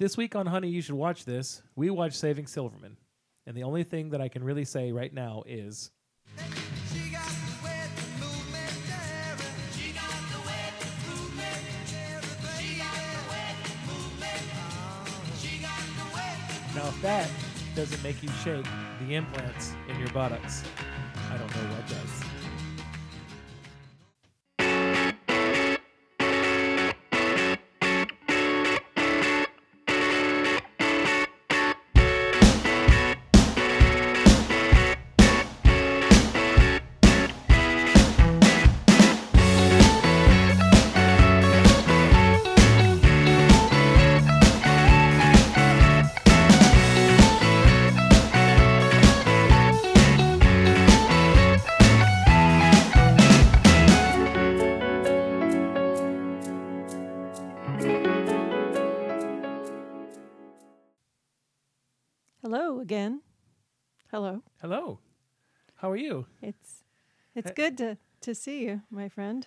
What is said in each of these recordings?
This week on Honey, you should watch this. We watch Saving Silverman, and the only thing that I can really say right now is She got the wet movement, Darren. She got the wet movement, Darren. She got the wet movement. She got the wet. now if that doesn't make you shake the implants in your buttocks, I don't know what does. Hello. Hello, how are you? It's it's Uh, good to to see you, my friend.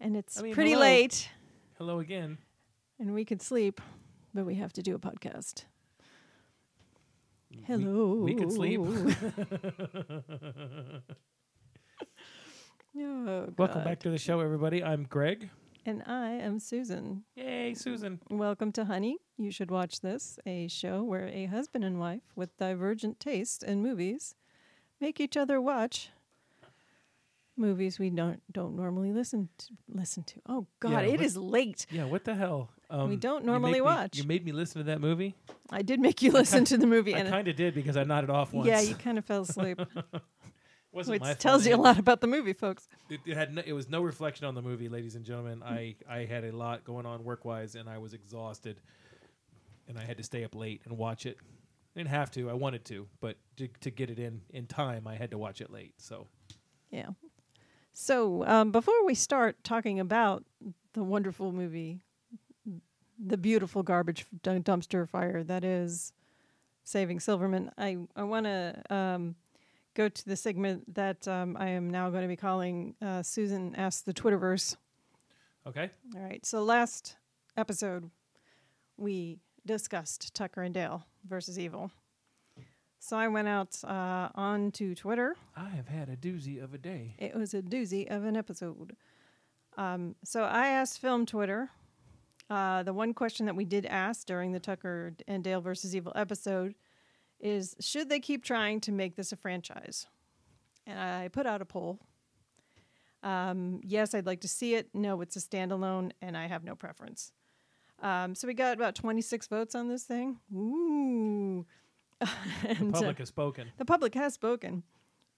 And it's I mean, pretty hello. late Hello again. and we could sleep, but we have to do a podcast. Hello. we could sleep. Oh, Welcome back to the show, everybody. I'm Greg. And I am Susan. Yay, Susan. Welcome to Honey. You should watch this, a show where a husband and wife with divergent tastes in movies make each other watch movies we don't don't normally listen to listen to. Oh god, Yeah, it what- is late. Yeah, what the hell? Um, we don't you normally me- watch. You made me listen to that movie. I did make you listen to the movie I and kind of did because I nodded off once. yeah, you kind of fell asleep, which tells you a lot about the movie, folks. It, it had no, it was no reflection on the movie, ladies and gentlemen. I I had a lot going on work wise, and I was exhausted, and I had to stay up late and watch it. I didn't have to. I wanted to, but to, to get it in in time, I had to watch it late. So Yeah. So um, before we start talking about the wonderful movie, the beautiful garbage dumpster fire that is Saving Silverman, I I want to um, go to the segment that um, I am now going to be calling uh, Susan asks the Twitterverse. okay, All right. So last episode, we discussed Tucker and Dale versus Evil. So I went out uh, onto Twitter. I have had a doozy of a day. It was a doozy of an episode. Um, so I asked Film Twitter. Uh, the one question that we did ask during the Tucker and Dale versus Evil episode is Should they keep trying to make this a franchise? And I put out a poll. Um, yes, I'd like to see it. No, it's a standalone, and I have no preference. Um, so we got about 26 votes on this thing. Ooh. The And, uh, public has spoken. the public has spoken.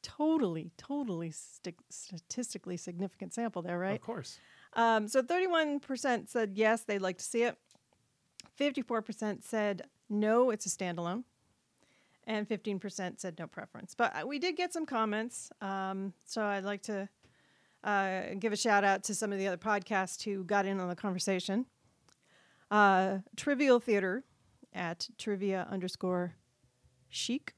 Totally, totally sti- statistically significant sample there, right? Of course. Um, so 31% said yes, they'd like to see it. 54% said no, it's a standalone. And 15% said no preference. But uh, we did get some comments. Um, so I'd like to uh, give a shout out to some of the other podcasts who got in on the conversation. Uh, Trivial Theater at trivia underscore chic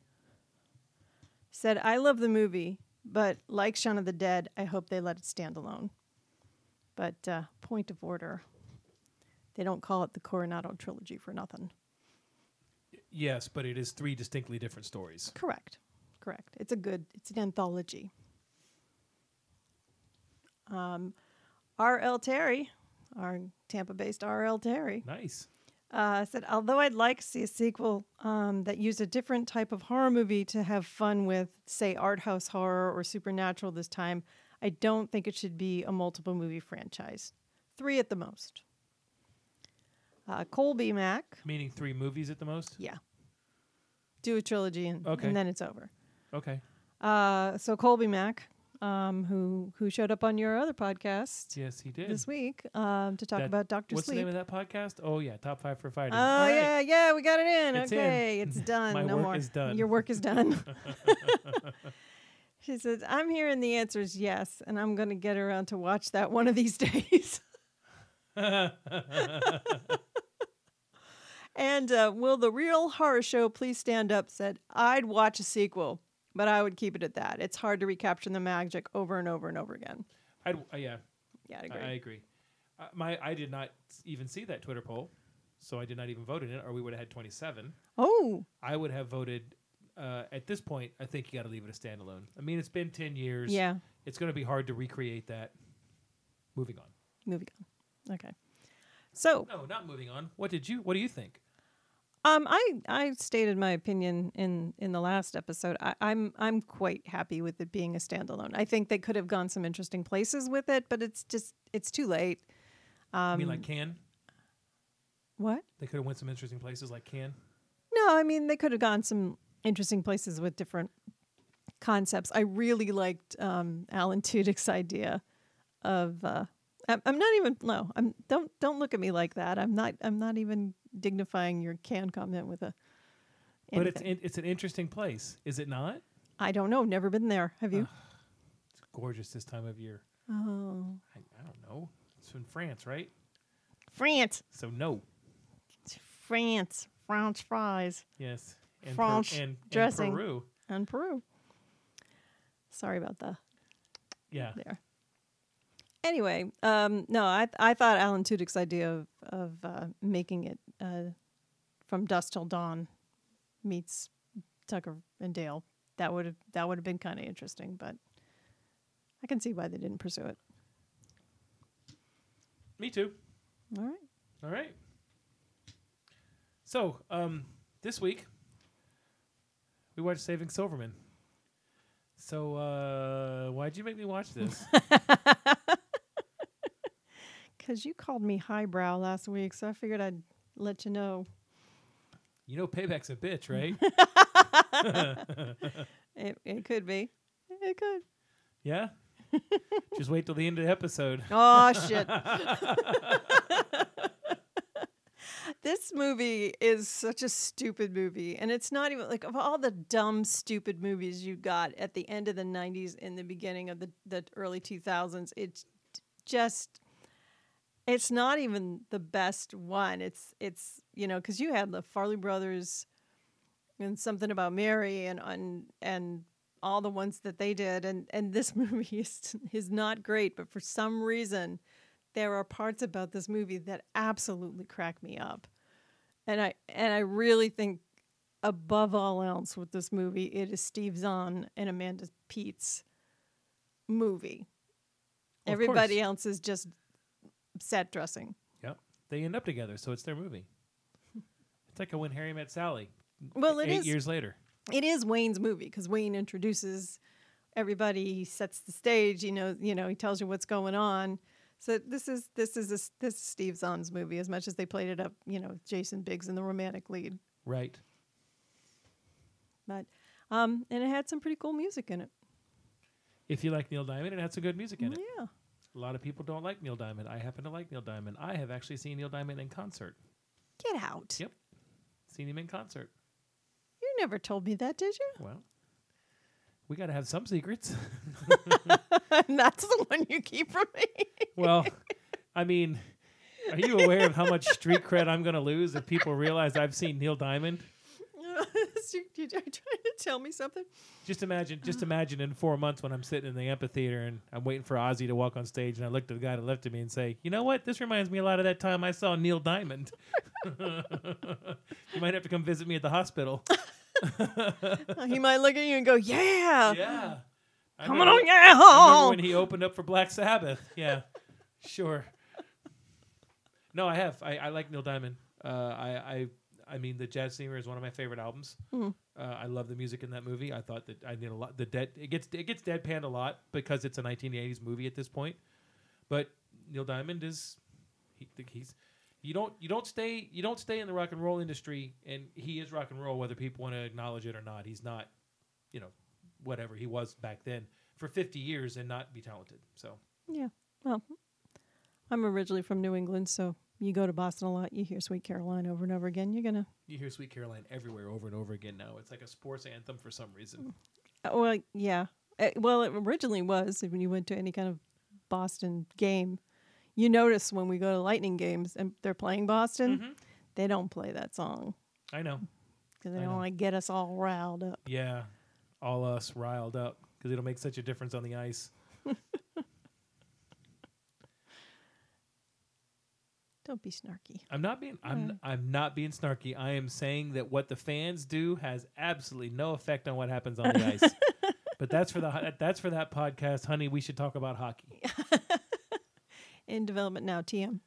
said, I love the movie, but like Shaun of the Dead, I hope they let it stand alone. But uh, point of order, they don't call it the Cornetto trilogy for nothing. Yes, but it is three distinctly different stories. Correct, correct. It's a good. It's an anthology. Um, R.L. Terry, our Tampa-based R.L. Terry, Nice. uh, said, although I'd like to see a sequel um, that used a different type of horror movie to have fun with, say, art house horror or supernatural this time, I don't think it should be a multiple movie franchise. Three at the most. Uh, Colby Mack, Meaning three movies at the most. yeah. Do a trilogy and, Okay. and then it's over. Okay. Uh, so Colby Mack, um, who who showed up on your other podcast Yes, he did. this week um, to talk That- about Doctor What's Sleep. the name of that podcast? Oh yeah, top five for fighting. Oh right. yeah, yeah, we got it in. It's in. okay, it's done. My no work more. is done. Your work is done. she says, "I'm hearing the answer is yes, and I'm going to get around to watch that one of these days." And uh, will the real horror show please stand up? Said I'd watch a sequel, but I would keep it at that. It's hard to recapture the magic over and over and over again. I'd, uh, yeah, Yeah, I I, agree. I agree. Uh, my I did not even see that Twitter poll. so I did not even vote in it, or we would have had 27. Oh, I would have voted. Uh, at this point, I think you got to leave it a standalone. I mean, it's been 10 years. yeah. It's going to be hard to recreate that. Moving on. Moving on. Okay. So, No, not moving on. What did you? What do you think? um, I I stated my opinion in in the last episode. I, I'm I'm quite happy with it being a standalone. I think they could have gone some interesting places with it, but it's just it's too late. I Um, mean, like Can. What? They could have went some interesting places, like Can. No, I mean they could have gone some interesting places with different concepts. I really liked um, Alan Tudyk's idea of. Uh, I'm, not even no. I'm don't don't look at me like that. I'm not. I'm not even dignifying your can comment with a. But it's in, it's an interesting place, is it not? I don't know. Never been there. Have you? It's gorgeous this time of year. oh, I, I don't know. It's in France, right? France, So no. It's France, French fries, Yes. And French and, and dressing. Peru. and Peru. Sorry about the Yeah. there. Anyway, um, no, I I thought Alan Tudyk's idea of of uh, making it uh, from dusk till dawn meets Tucker and Dale that would have that would have been kind of interesting, but I can see why they didn't pursue it. Me too. All right. All right. So, um, this week we watched Saving Silverman. So, uh, why'd you make me watch this? Because you called me highbrow last week, so I figured I'd let you know. you know, payback's a bitch, right? It, it could be. It could. yeah. Just wait till the end of the episode. Oh shit. this movie is such a stupid movie and it's not even like of all the dumb stupid movies you got at the end of the 90s and the beginning of the, the early 2000s it's just it's not even the best one. It's it's you know because you had the farrelly brothers and something about mary and and and all the ones that they did. And and this movie is is not great but for some reason there are parts about this movie that absolutely crack me up. And i and i really think above all else with this movie it is steve zahn and amanda peet's movie. Of everybody else is just set dressing Yep. They end up together, so it's their movie. It's like a When Harry Met Sally. well it eight is years later. it is Wayne's movie because Wayne introduces everybody, he sets the stage. You know, you know, he tells you what's going on. So this is this is this, this is Steve Zahn's movie as much as they played it up. You know, with Jason Biggs in the romantic lead, Right. but um, and it had some pretty cool music in it. If you like Neil Diamond, it had some good music in it. Yeah, A lot of people don't like Neil Diamond. I happen to like Neil Diamond. I have actually seen Neil Diamond in concert. get out. Yep. Seen him in concert. You never told me that, did you? Well, we got to have some secrets. and that's the one you keep from me. well, I mean, are you aware of how much street cred I'm going to lose if people realize I've seen Neil Diamond? you, you are trying to tell me something? Just imagine, just imagine in four months when I'm sitting in the amphitheater and I'm waiting for Ozzy to walk on stage, and I look at the guy to the left of me and say, "You know what? This reminds me a lot of that time I saw Neil Diamond." you might have to come visit me at the hospital. he might look at you and go, "Yeah, Yeah. I remember- on, yeah." I when he opened up for Black Sabbath. Yeah, sure. No, I have. I, I like Neil Diamond. Uh, I, I mean, the Jazz Singer is one of my favorite albums. Mhm. Uh, I love the music in that movie. I thought that I need a lot. The dead it gets it gets deadpanned a lot because it's a 1980s movie at this point. But Neil Diamond is he, he's you don't you don't stay you don't stay in the rock and roll industry, and he is rock and roll whether people want to acknowledge it or not. He's not, you know, whatever he was back then for 50 years and not be talented. So Yeah. Well, I'm originally from New England, so you go to Boston a lot, you hear Sweet Caroline over and over again. You're gonna, you hear Sweet Caroline everywhere over and over again now. It's like a sports anthem for some reason. uh, well, yeah. Uh, well, it originally was when you went to any kind of Boston game. You notice when we go to Lightning games and they're playing Boston, Mhm. they don't play that song I know. because they I don't know. want to get us all riled up. Yeah, all us riled up because it'll make such a difference on the ice. Don't be snarky. I'm not being I'm I'm not being snarky. I am saying that what the fans do has absolutely no effect on what happens on the ice. but that's for the that's for that podcast, honey. We should talk about hockey. in development now. TM.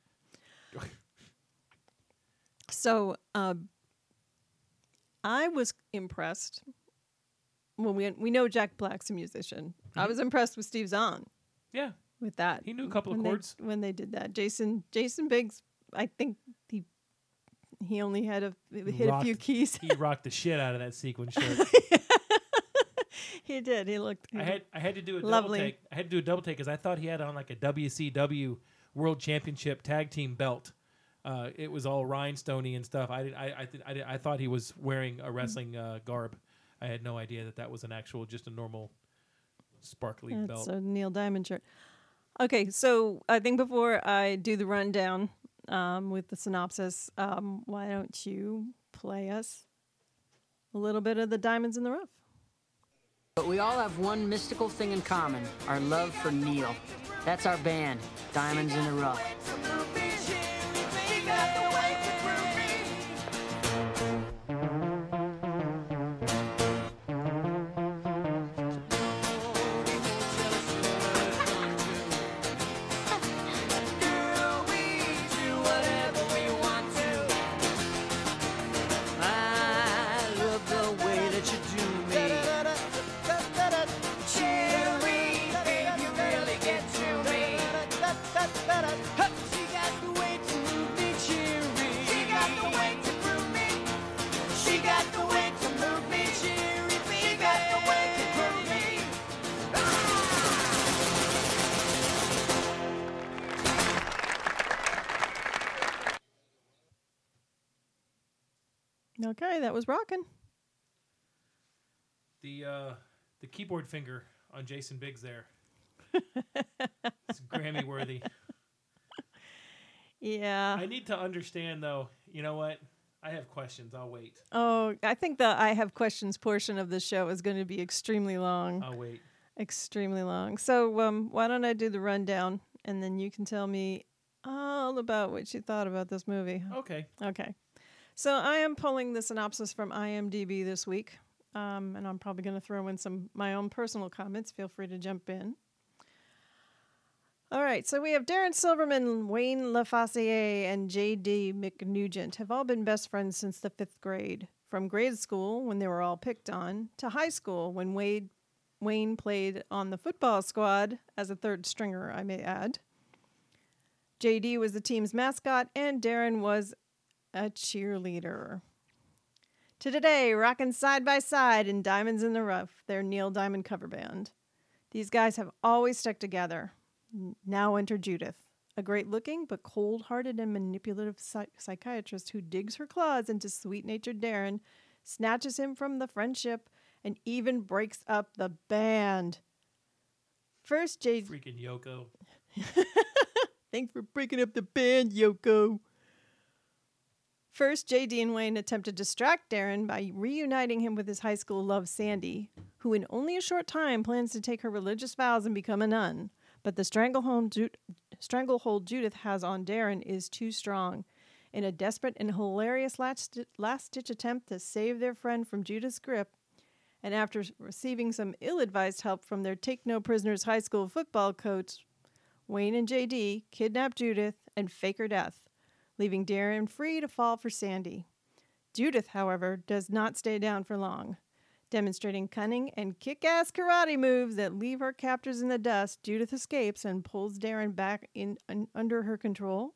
so um, I was impressed when we we know Jack Black's a musician. I Mhm. was impressed with Steve Zahn Yeah, with that. he knew a couple of when they- chords. when they did that. Jason Jason Biggs, I think he he only had a hit a few keys. He rocked the shit out of that sequin shirt. he did. He looked. he I had I had to do a Lovely. double take. I had to do a double take because I thought he had on like a WCW World Championship Tag Team belt. Uh, it was all rhinestoney and stuff. I did, I I, th- I, did, I thought he was wearing a wrestling uh, garb. I had no idea that that was an actual, just a normal, sparkly That's belt. a Neil Diamond shirt. Okay, so I think before I do the rundown um, with the synopsis, um, why don't you play us a little bit of the Diamonds in the Rough? But we all have one mystical thing in common our love for Neil. That's our band, Diamonds in the Rough. That was rocking. the uh, the keyboard finger on Jason Biggs there. it's Grammy worthy. Yeah. I need to understand though. You know what? I have questions. I'll wait. Oh, I think the I have questions portion of the show is going to be extremely long. I'll wait. Extremely long. So, um, why don't I do the rundown and then you can tell me all about what you thought about this movie. Okay. Okay. So I am pulling the synopsis from IMDb this week, um, and I'm probably going to throw in some my own personal comments. Feel free to jump in. All right, so we have Darren Silverman, Wayne LeFessier, and J.D. McNugent have all been best friends since the fifth grade. From grade school, when they were all picked on, to high school, when Wade, Wayne played on the football squad as a third stringer, I may add. JD was the team's mascot, and Darren was a cheerleader. To today, rocking side by side in Diamonds in the Rough, their Neil Diamond cover band. These guys have always stuck together. Now enter Judith, a great looking but cold hearted and manipulative psy- psychiatrist who digs her claws into sweet natured Darren, snatches him from the friendship, and even breaks up the band. First, Jade. Freaking Yoko. Thanks for breaking up the band, Yoko. First, JD and Wayne attempt to distract Darren by reuniting him with his high school love, Sandy, who in only a short time plans to take her religious vows and become a nun. But the stranglehold, Ju- stranglehold Judith has on Darren is too strong. In a desperate and hilarious last ditch attempt to save their friend from Judith's grip, and after receiving some ill advised help from their Take No Prisoners high school football coach, Wayne and JD kidnap Judith and fake her death, leaving Darren free to fall for Sandy. Judith, however, does not stay down for long. Demonstrating cunning and kick ass karate moves that leave her captors in the dust, Judith escapes and pulls Darren back in un, under her control.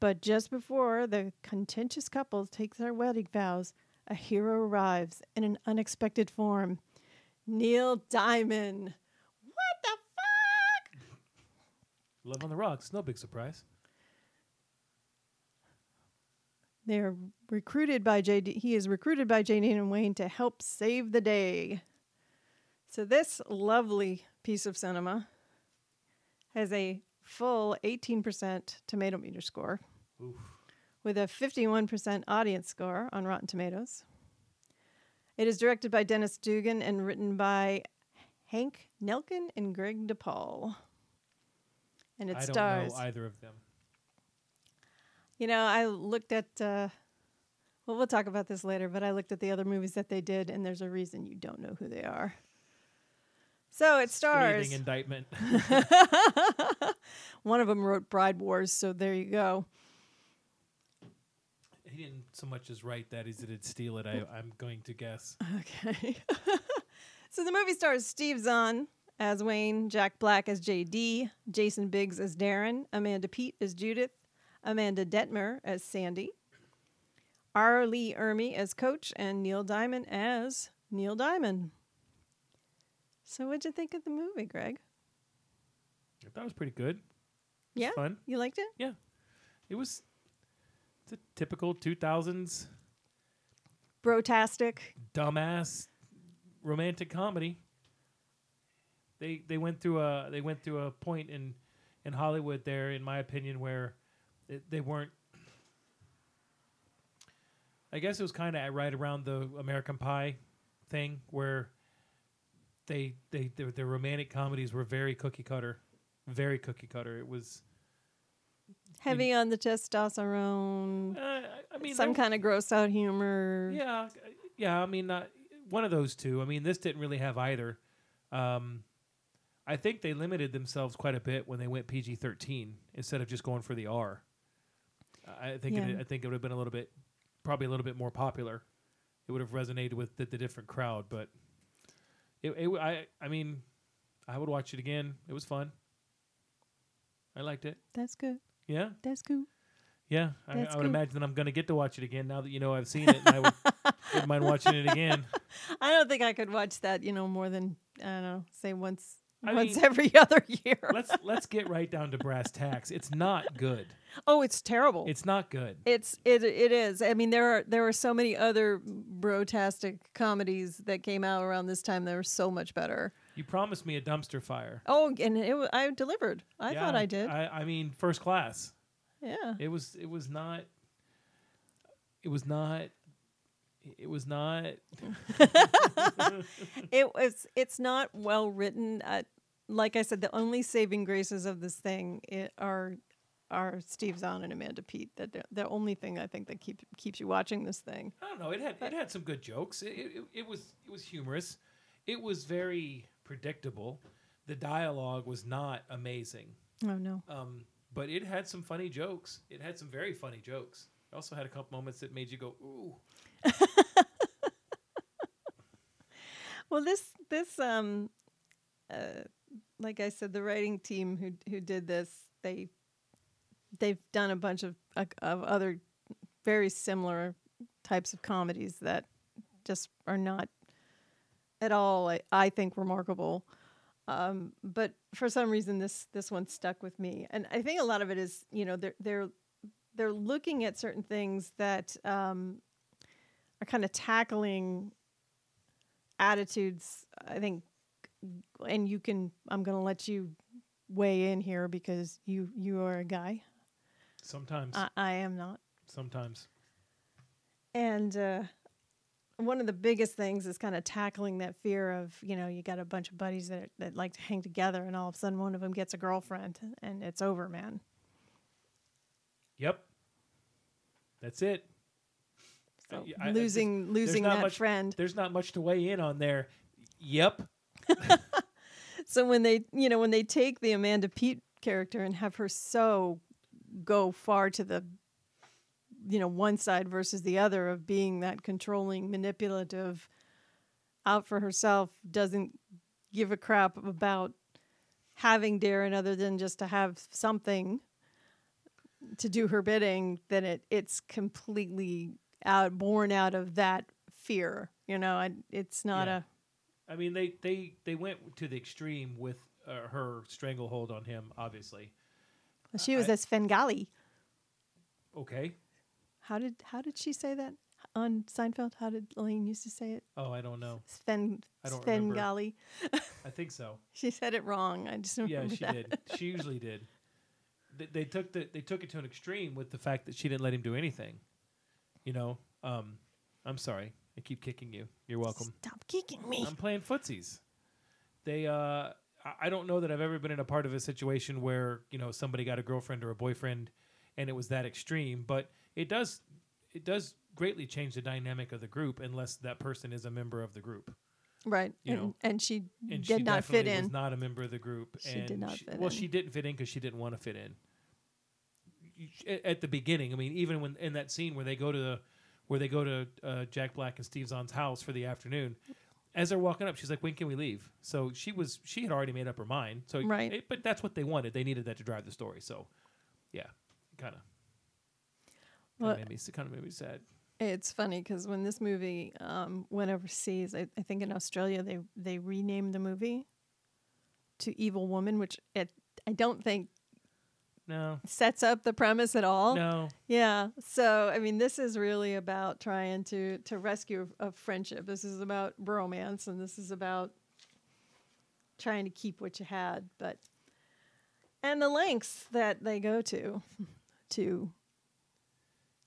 But just before the contentious couple takes their wedding vows, a hero arrives in an unexpected form. Neil Diamond. What the fuck? Love on the Rocks. No big surprise. They're recruited by JD. He is recruited by JD and Wayne to help save the day. So this lovely piece of cinema has a full 18% tomato meter score Oof. with a 51% audience score on Rotten Tomatoes. It is directed by Dennis Dugan and written by Hank Nelken and Greg DePaul. And it I don't stars know either of them. You know, I looked at. Uh, well, we'll talk about this later, but I looked at the other movies that they did, and there's a reason you don't know who they are. So it stars. Scathing indictment. One of them wrote Bride Wars, so there you go. he didn't so much as write that as he did steal it. I, I'm going to guess. Okay. so the movie stars Steve Zahn as Wayne, Jack Black as JD, Jason Biggs as Darren, Amanda Peet as Judith, Amanda Detmer as Sandy, R. Lee Ermey as Coach, and Neil Diamond as Neil Diamond. So what'd you think of the movie, Greg? I thought it was pretty good. Was Yeah? fun. You liked it? Yeah, it was. It's a typical 2000s Brotastic. dumbass romantic comedy. They they went through a they went through a point in in Hollywood there, in my opinion, where it, they weren't. I guess it was kind of right around the American Pie thing where they they their, their romantic comedies were very cookie cutter, very cookie cutter. It was. Heavy on the testosterone. Uh, I- mean, some kind of gross out humor. Yeah, yeah. I mean, uh, one of those two. I mean, this didn't really have either. Um, I think they limited themselves quite a bit when they went PG thirteen instead of just going for the R. I think Yeah. it, I think it would have been a little bit, probably a little bit more popular. It would have resonated with the, the different crowd, but it, it. I I mean, I would watch it again. It was fun. I liked it. That's good. Yeah, That's good. yeah. I, I would good. imagine that I'm going to get to watch it again now that you know I've seen it. And I would, wouldn't mind watching it again. I don't think I could watch that, you know, more than I don't know, say once I once mean, every other year. let's let's get right down to brass tacks. It's not good. oh, it's terrible. It's not good. It's it it is. I mean, there are there are so many other brotastic comedies that came out around this time that were so much better. You promised me a dumpster fire. Oh, and it I delivered. I Yeah, thought I did. I, I mean, first class. yeah. It was. It was not. It was not. It was not. it was it's not well written uh, like i said the only saving graces of this thing are are steve zahn and amanda peet that the only thing i think that keep, keeps you watching this thing I don't know. It had. It had some good jokes. It, it, it was. It was humorous. It was very predictable. The dialogue was not amazing. oh no Um, but it had some funny jokes. It had some very funny jokes. It also had a couple moments that made you go, "Ooh." well this this um uh like i said the writing team who who did this they they've done a bunch of of other very similar types of comedies that just are not at all I, I think remarkable. Um, but for some reason this this one stuck with me. And i think a lot of it is you know they're they're they're looking at certain things that um, are kind of tackling attitudes i think and you can i'm going to let you weigh in here because you you are a guy Sometimes. i, I am not sometimes. and uh, one of the biggest things is kind of tackling that fear of, you know, you got a bunch of buddies that, that like to hang together, and all of a sudden one of them gets a girlfriend, and it's over, man. Yep. That's it. So I- I- losing there's losing that much- friend. There's not much to weigh in on there. Yep. So when they, you know, when they take the Amanda Peet character and have her so go far to the, you know, one side versus the other of being that controlling, manipulative, out for herself, doesn't give a crap about having Darren other than just to have something to do her bidding, then it it's completely out born out of that fear. You know, and it's not Yeah. a I mean, they they they went to the extreme with uh, her stranglehold on him. Obviously. she was I- a Svengali. Okay. How did how did she say that on Seinfeld? How did Elaine used to say it? Oh, I don't know. Sven I don't. Svengali. I think so. She said it wrong. I just Yeah, she that. did. She usually did. They, they took the they took it to an extreme with the fact that she didn't let him do anything. You know. Um, I'm sorry. I keep kicking you. You're welcome. Stop kicking me. I'm playing footsies. They, uh, I- I don't know that I've ever been in a part of a situation where you know somebody got a girlfriend or a boyfriend, and it was that extreme. But it does it does greatly change the dynamic of the group unless that person is a member of the group. Right. You and, know, and she And did she not fit definitely in. Was not a member of the group. She and did not fit Well, in. she didn't fit in because she didn't want to fit in. You- At at the beginning, I mean, even when in that scene where they go to the, where they go to uh, Jack Black and Steve Zahn's house for the afternoon, as they're walking up, she's like, "When can we leave?" So she was she had already made up her mind. So Right. it- but that's what they wanted. They needed that to drive the story. So, yeah, kind of. Well- made me kind of made me sad. It's funny because when this movie um, went overseas, I, I think in Australia they they renamed the movie to Evil Woman, which it I don't think No, sets up the premise at all. no, Yeah. So I mean, this is really about trying to to rescue a friendship. This is about romance, and this is about trying to keep what you had. But and the lengths that they go to to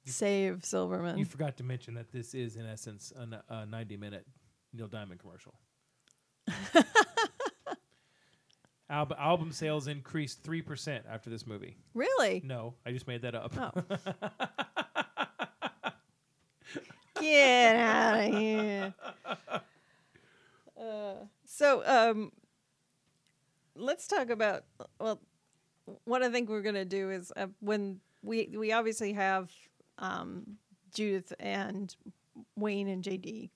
save Silverman. you forgot to mention that this is in essence a ninety-minute Neil Diamond commercial. Album, album sales increased three percent after this movie. really? No, I just made that up. Oh. Get out of here. Uh, so, um, let's talk about. Well, what I think we're gonna do is uh, when we we obviously have um, Judith and Wayne and JD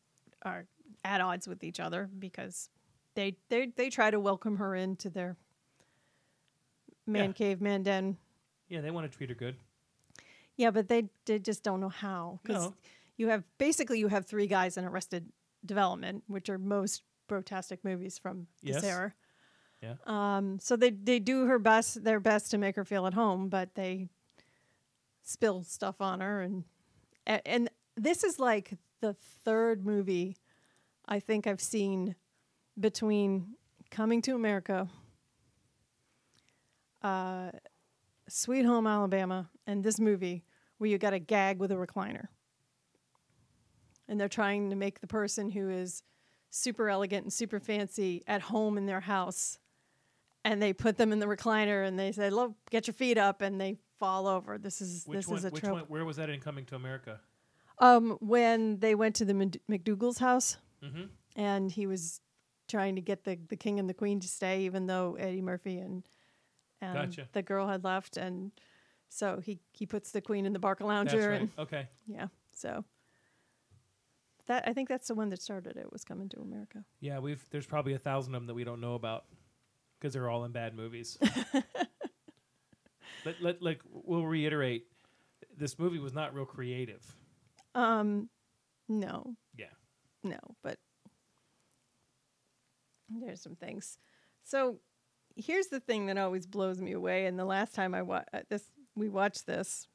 are at odds with each other because they they they try to welcome her into their man Yeah. cave man den yeah, they want to treat her good. yeah, but they they just don't know how because No. you have basically you have three guys in Arrested Development, which are most brotastic movies from Yes. this era. Yeah. Um, so they they do her best, their best to make her feel at home, but they spill stuff on her, and and this is like the third movie I think I've seen between Coming to America, uh, Sweet Home Alabama, and this movie where you got a gag with a recliner. And they're trying to make the person who is super elegant and super fancy at home in their house. And they put them in the recliner and they say, Look, get your feet up, and they fall over. This is Which this one? is a which trope. one? Where was that in Coming to America? Um, when they went to the McDougal's house, Mhm. and he was trying to get the, the king and the queen to stay, even though Eddie Murphy and and Gotcha. the girl had left, and so he he puts the queen in the Barca lounger, right. and Okay. yeah, so that I think that's the one that started it was coming to America. Yeah, we've there's probably a thousand of them that we don't know about because they're all in bad movies. let, let, like we'll reiterate, this movie was not real creative. Um, no, Yeah. no, but there's some things. So here's the thing that always blows me away. And the last time I wa- uh, this, we watched this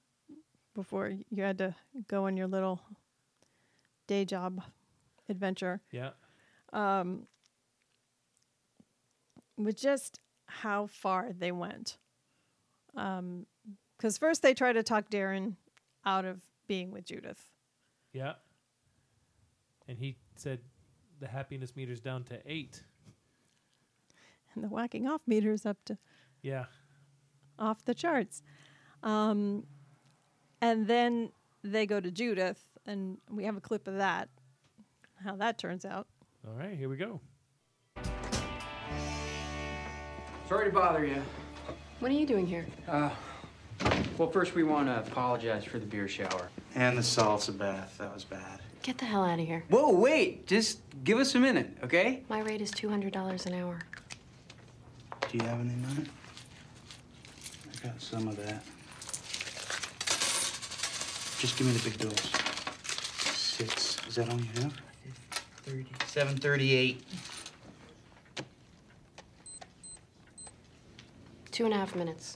before you had to go on your little day job adventure, Yeah. was just how far they went. Because first they try to talk Darren out of being with Judith. Yeah. And he said the happiness meter's down to eight. And the whacking off meter is up to Yeah. off the charts. Um, and then they go to Judith, and we have a clip of that, how that turns out. All right, here we go. Sorry to bother you. What are you doing here? Uh, well, first we want to apologize for the beer shower. And the salsa bath. That was bad. Get the hell out of here. Whoa, wait! Just give us a minute, okay? My rate is $200 an hour. Do you have any money? I got some of that. Just give me the big bills. Six. Is that all you have? 30. 738. Two and a half minutes.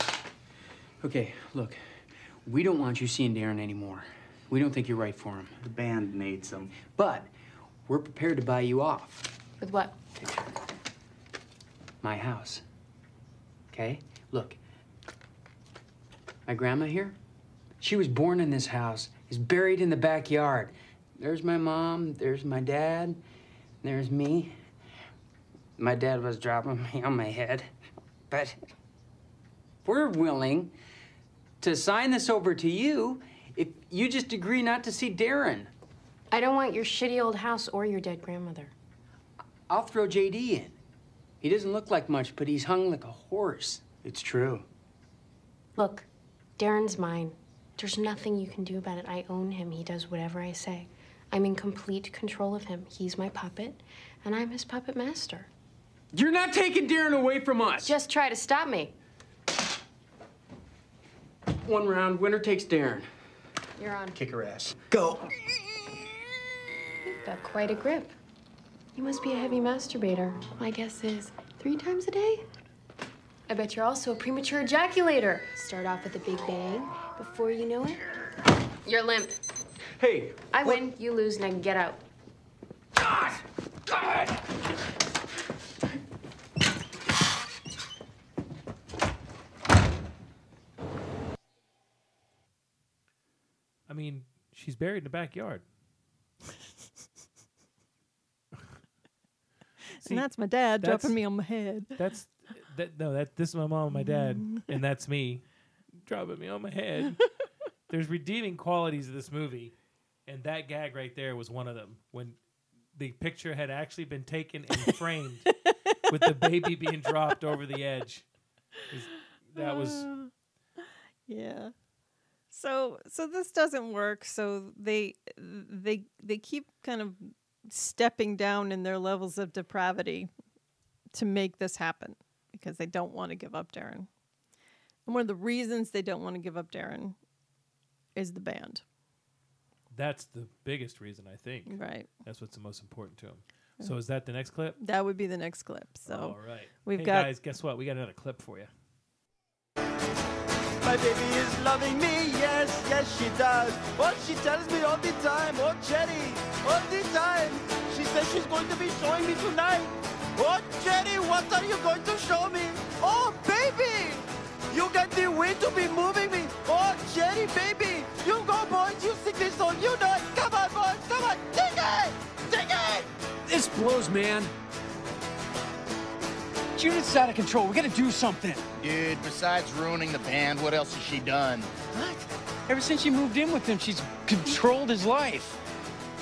Okay, look, we don't want you seeing Darren anymore. We don't think you're right for him. The band needs them. But we're prepared to buy you off. With what? Picture. My house. Okay? Look. My grandma here, she was born in this house, is buried in the backyard. There's my mom, there's my dad, there's me. My dad was dropping me on my head. But we're willing to sign this over to you if you just agree not to see Darren. I don't want your shitty old house or your dead grandmother. I'll throw JD in. He doesn't look like much, but he's hung like a horse. It's true. Look, Darren's mine. There's nothing you can do about it. I own him. He does whatever I say. I'm in complete control of him. He's my puppet, and I'm his puppet master. You're not taking Darren away from us. Just try to stop me. one round. Winner takes Darren. You're on. Kick her ass. Go. You've got quite a grip. You must be a heavy masturbator. My guess is three times a day. I bet you're also a premature ejaculator. Start off with a big bang. Before you know it, you're limp. Hey, I win, you lose, now get out. God! God! I mean, she's buried in the backyard. See, and that's my dad that's- dropping me on my head. That's that. No, that this is my mom and my dad, mm-hmm. and that's me dropping me on my head. There's redeeming qualities of this movie, and that gag right there was one of them. When the picture had actually been taken and framed, with the baby being dropped over the edge. That was Yeah. So so this doesn't work. So they they they keep kind of stepping down in their levels of depravity to make this happen because they don't want to give up Darren. And one of the reasons they don't want to give up Darren is the band. that's the biggest reason I think. Right. That's what's the most important to them. So is that the next clip? That would be the next clip. So All right. we've hey got- guys. Guess what? We got another clip for you. My baby is loving me, yes, yes she does. What she tells me all the time, oh Jenny, all the time. She says she's going to be showing me tonight. Oh Jenny, what are you going to show me? Oh baby, you got the wind to be moving me. Oh Jenny, baby, you go boys, you sing this song, you know it. Come on boys, come on, sing it, sing it. This blows, man. Judith's out of control. We gotta do something. Dude, besides ruining the band, what else has she done? What? Ever since she moved in with him, she's controlled his life.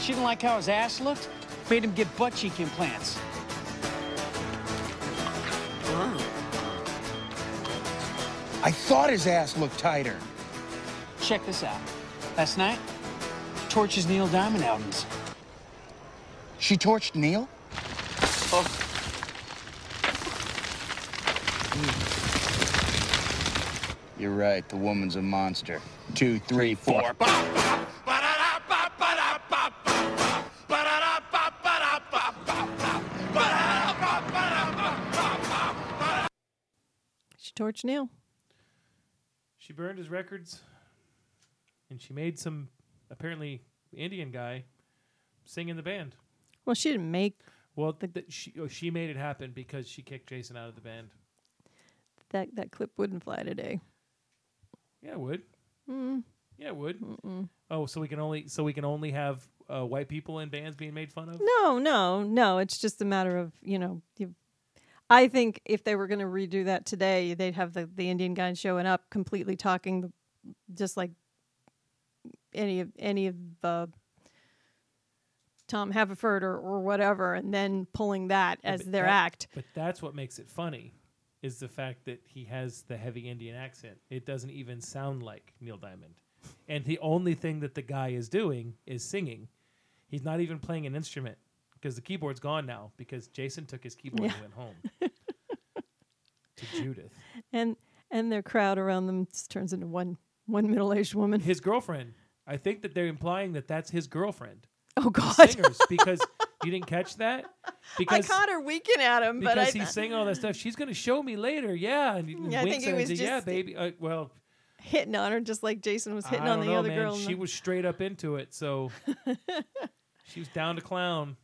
She didn't like how his ass looked, made him get butt cheek implants. I thought his ass looked tighter. Check this out. Last night, torches Neil Diamond albums. She torched Neil? Oh, You're right, the woman's a monster. Two, three, four. she torched Neil. She burned his records, and she made some apparently Indian guy sing in the band. Well, she didn't make Well, th- she oh, she made it happen because she kicked Jason out of the band. that that clip wouldn't fly today. Yeah, it would. Mm. Yeah, it would. Oh, so we can only so we can only have uh, white people in bands being made fun of. No, no, no. It's just a matter of you know. You, I think if they were going to redo that today, they'd have the the Indian guy showing up completely talking, just like any of any of uh, Tom Haverford or, or whatever, and then pulling that Yeah, as their that- act. But that's what makes it funny, is the fact that he has the heavy Indian accent. It doesn't even sound like Neil Diamond, and the only thing that the guy is doing is singing. He's not even playing an instrument because the keyboard's gone now because Jason took his keyboard and went home to Judith, and and their crowd around them just turns into one one middle aged woman. his girlfriend. I think that they're implying that that's his girlfriend. Oh God! singers because you didn't catch that I because caught her winking at him, but I because he's saying all that stuff. She's going to show me later. Yeah, and he Yeah, I winks think he at her and was says, "Yeah, baby." Uh, well, hitting on her just like Jason was hitting on the know, other man. girl. She was straight up into it, so she was down to clown.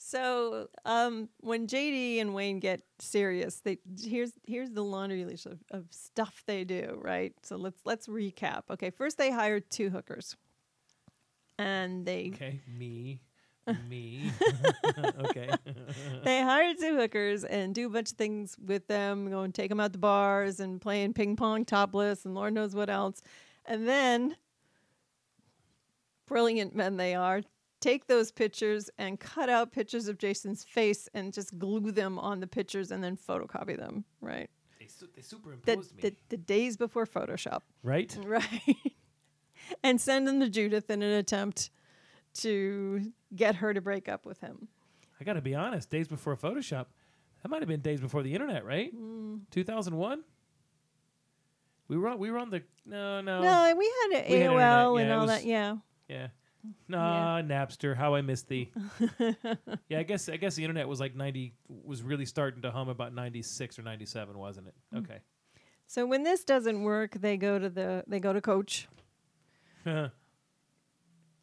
So um, when JD and Wayne get serious, they here's here's the laundry list of, of stuff they do, right? So let's let's recap. Okay, first they hired two hookers, and they Okay, me, Me. okay. they hired two hookers and do a bunch of things with them, go and take them out to bars and playing ping pong topless and Lord knows what else. And then, brilliant men they are, take those pictures and cut out pictures of Jason's face and just glue them on the pictures and then photocopy them, right? they, su- they The, superimposed me. the, the days before Photoshop. right? Right. and send them to Judith in an attempt to get her to break up with him. I got to be honest. Days before Photoshop, that might have been days before the internet, right? Mm. Two thousand one. We were on, we were on the no no No, we had We had AOL yeah, and all was- that. Yeah. yeah. Nah, Napster. How I missed thee. yeah, I guess I guess the internet was like ninety was really starting to hum about ninety six or ninety seven, wasn't it? Mm. Okay. So when this doesn't work, they go to the they go to coach.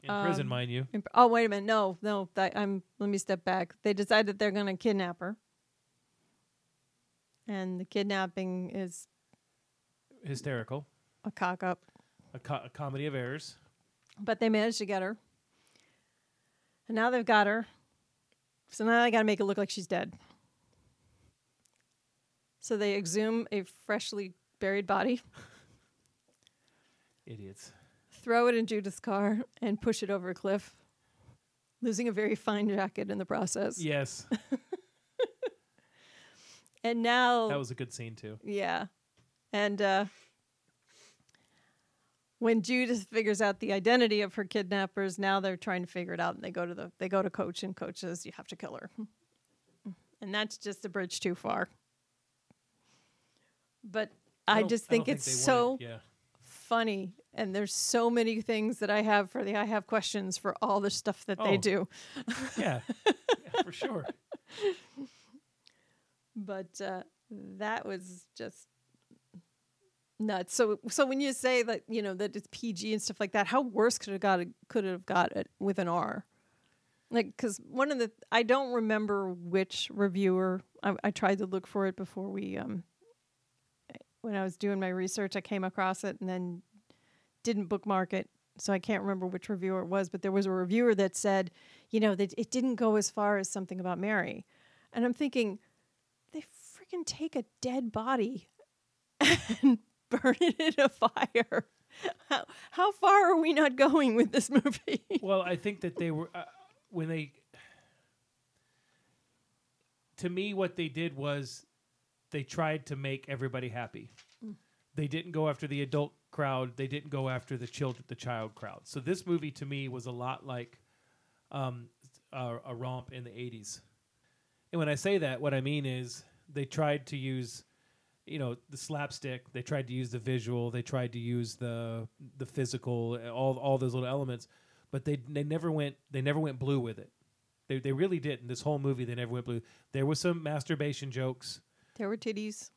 In prison, Um, mind you. Oh wait a minute, no, no. That, I'm. Let me step back. They decide that they're going to kidnap her, and the kidnapping is Hysterical. a cock up. A, co- a comedy of errors. But they managed to get her, and now they've got her. So now they got to make it look like she's dead. So they exhume a freshly buried body, Idiots. Throw it in Judith's car, and push it over a cliff, losing a very fine jacket in the process. Yes, And now that was a good scene too. Yeah. And uh, when Judith figures out the identity of her kidnappers, now they're trying to figure it out and they go to the they go to coach and coach says you have to kill her. And that's just a bridge too far. But I, don't- just think it's they so wanted- yeah. Funny and there's so many things that I have for the I have questions for all the stuff that they Oh. do. Yeah. yeah, for sure. but uh, that was just nuts. So, so when you say that you know that it's PG and stuff like that, how worse could have got it, could have got it with an R? Like, because one of the I don't remember which reviewer I, I tried to look for it before we um when I was doing my research, I came across it and then didn't bookmark it. So I can't remember which reviewer it was, but there was a reviewer that said, you know, that it didn't go as far as something about Mary. And I'm thinking, they freaking take a dead body and burn it in a fire. How, how far are we not going with this movie? well, I think that they were uh, when they. To me, what they did was they tried to make everybody happy. They didn't go after the adult crowd. They didn't go after the child the child crowd. So this movie to me was a lot like um, a, a romp in the '80s. And when I say that, what I mean is they tried to use, you know, the slapstick. They tried to use the visual. They tried to use the the physical. All all those little elements, but they they never went they never went blue with it. They they really didn't. This whole movie they never went blue. There was some masturbation jokes. There were titties.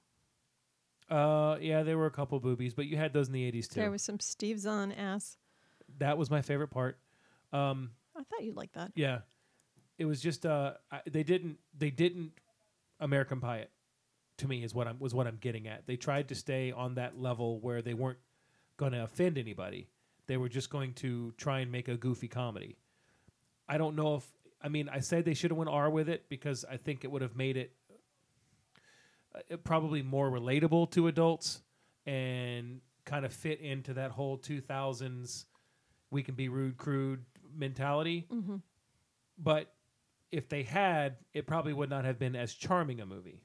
Uh, yeah, there were a couple boobies, but you had those in the '80s too. There was some Steve Zahn ass. that was my favorite part. Um, I thought you'd like that. Yeah, it was just uh, I, they didn't they didn't American Pie it. To me, is what I'm was what I'm getting at. They tried to stay on that level where they weren't going to offend anybody. They were just going to try and make a goofy comedy. I don't know if I mean I said they should have went R with it because I think it would have made it probably more relatable to adults and kind of fit into that whole 2000s we can be rude crude mentality Mm-hmm. but if they had, it probably would not have been as charming a movie.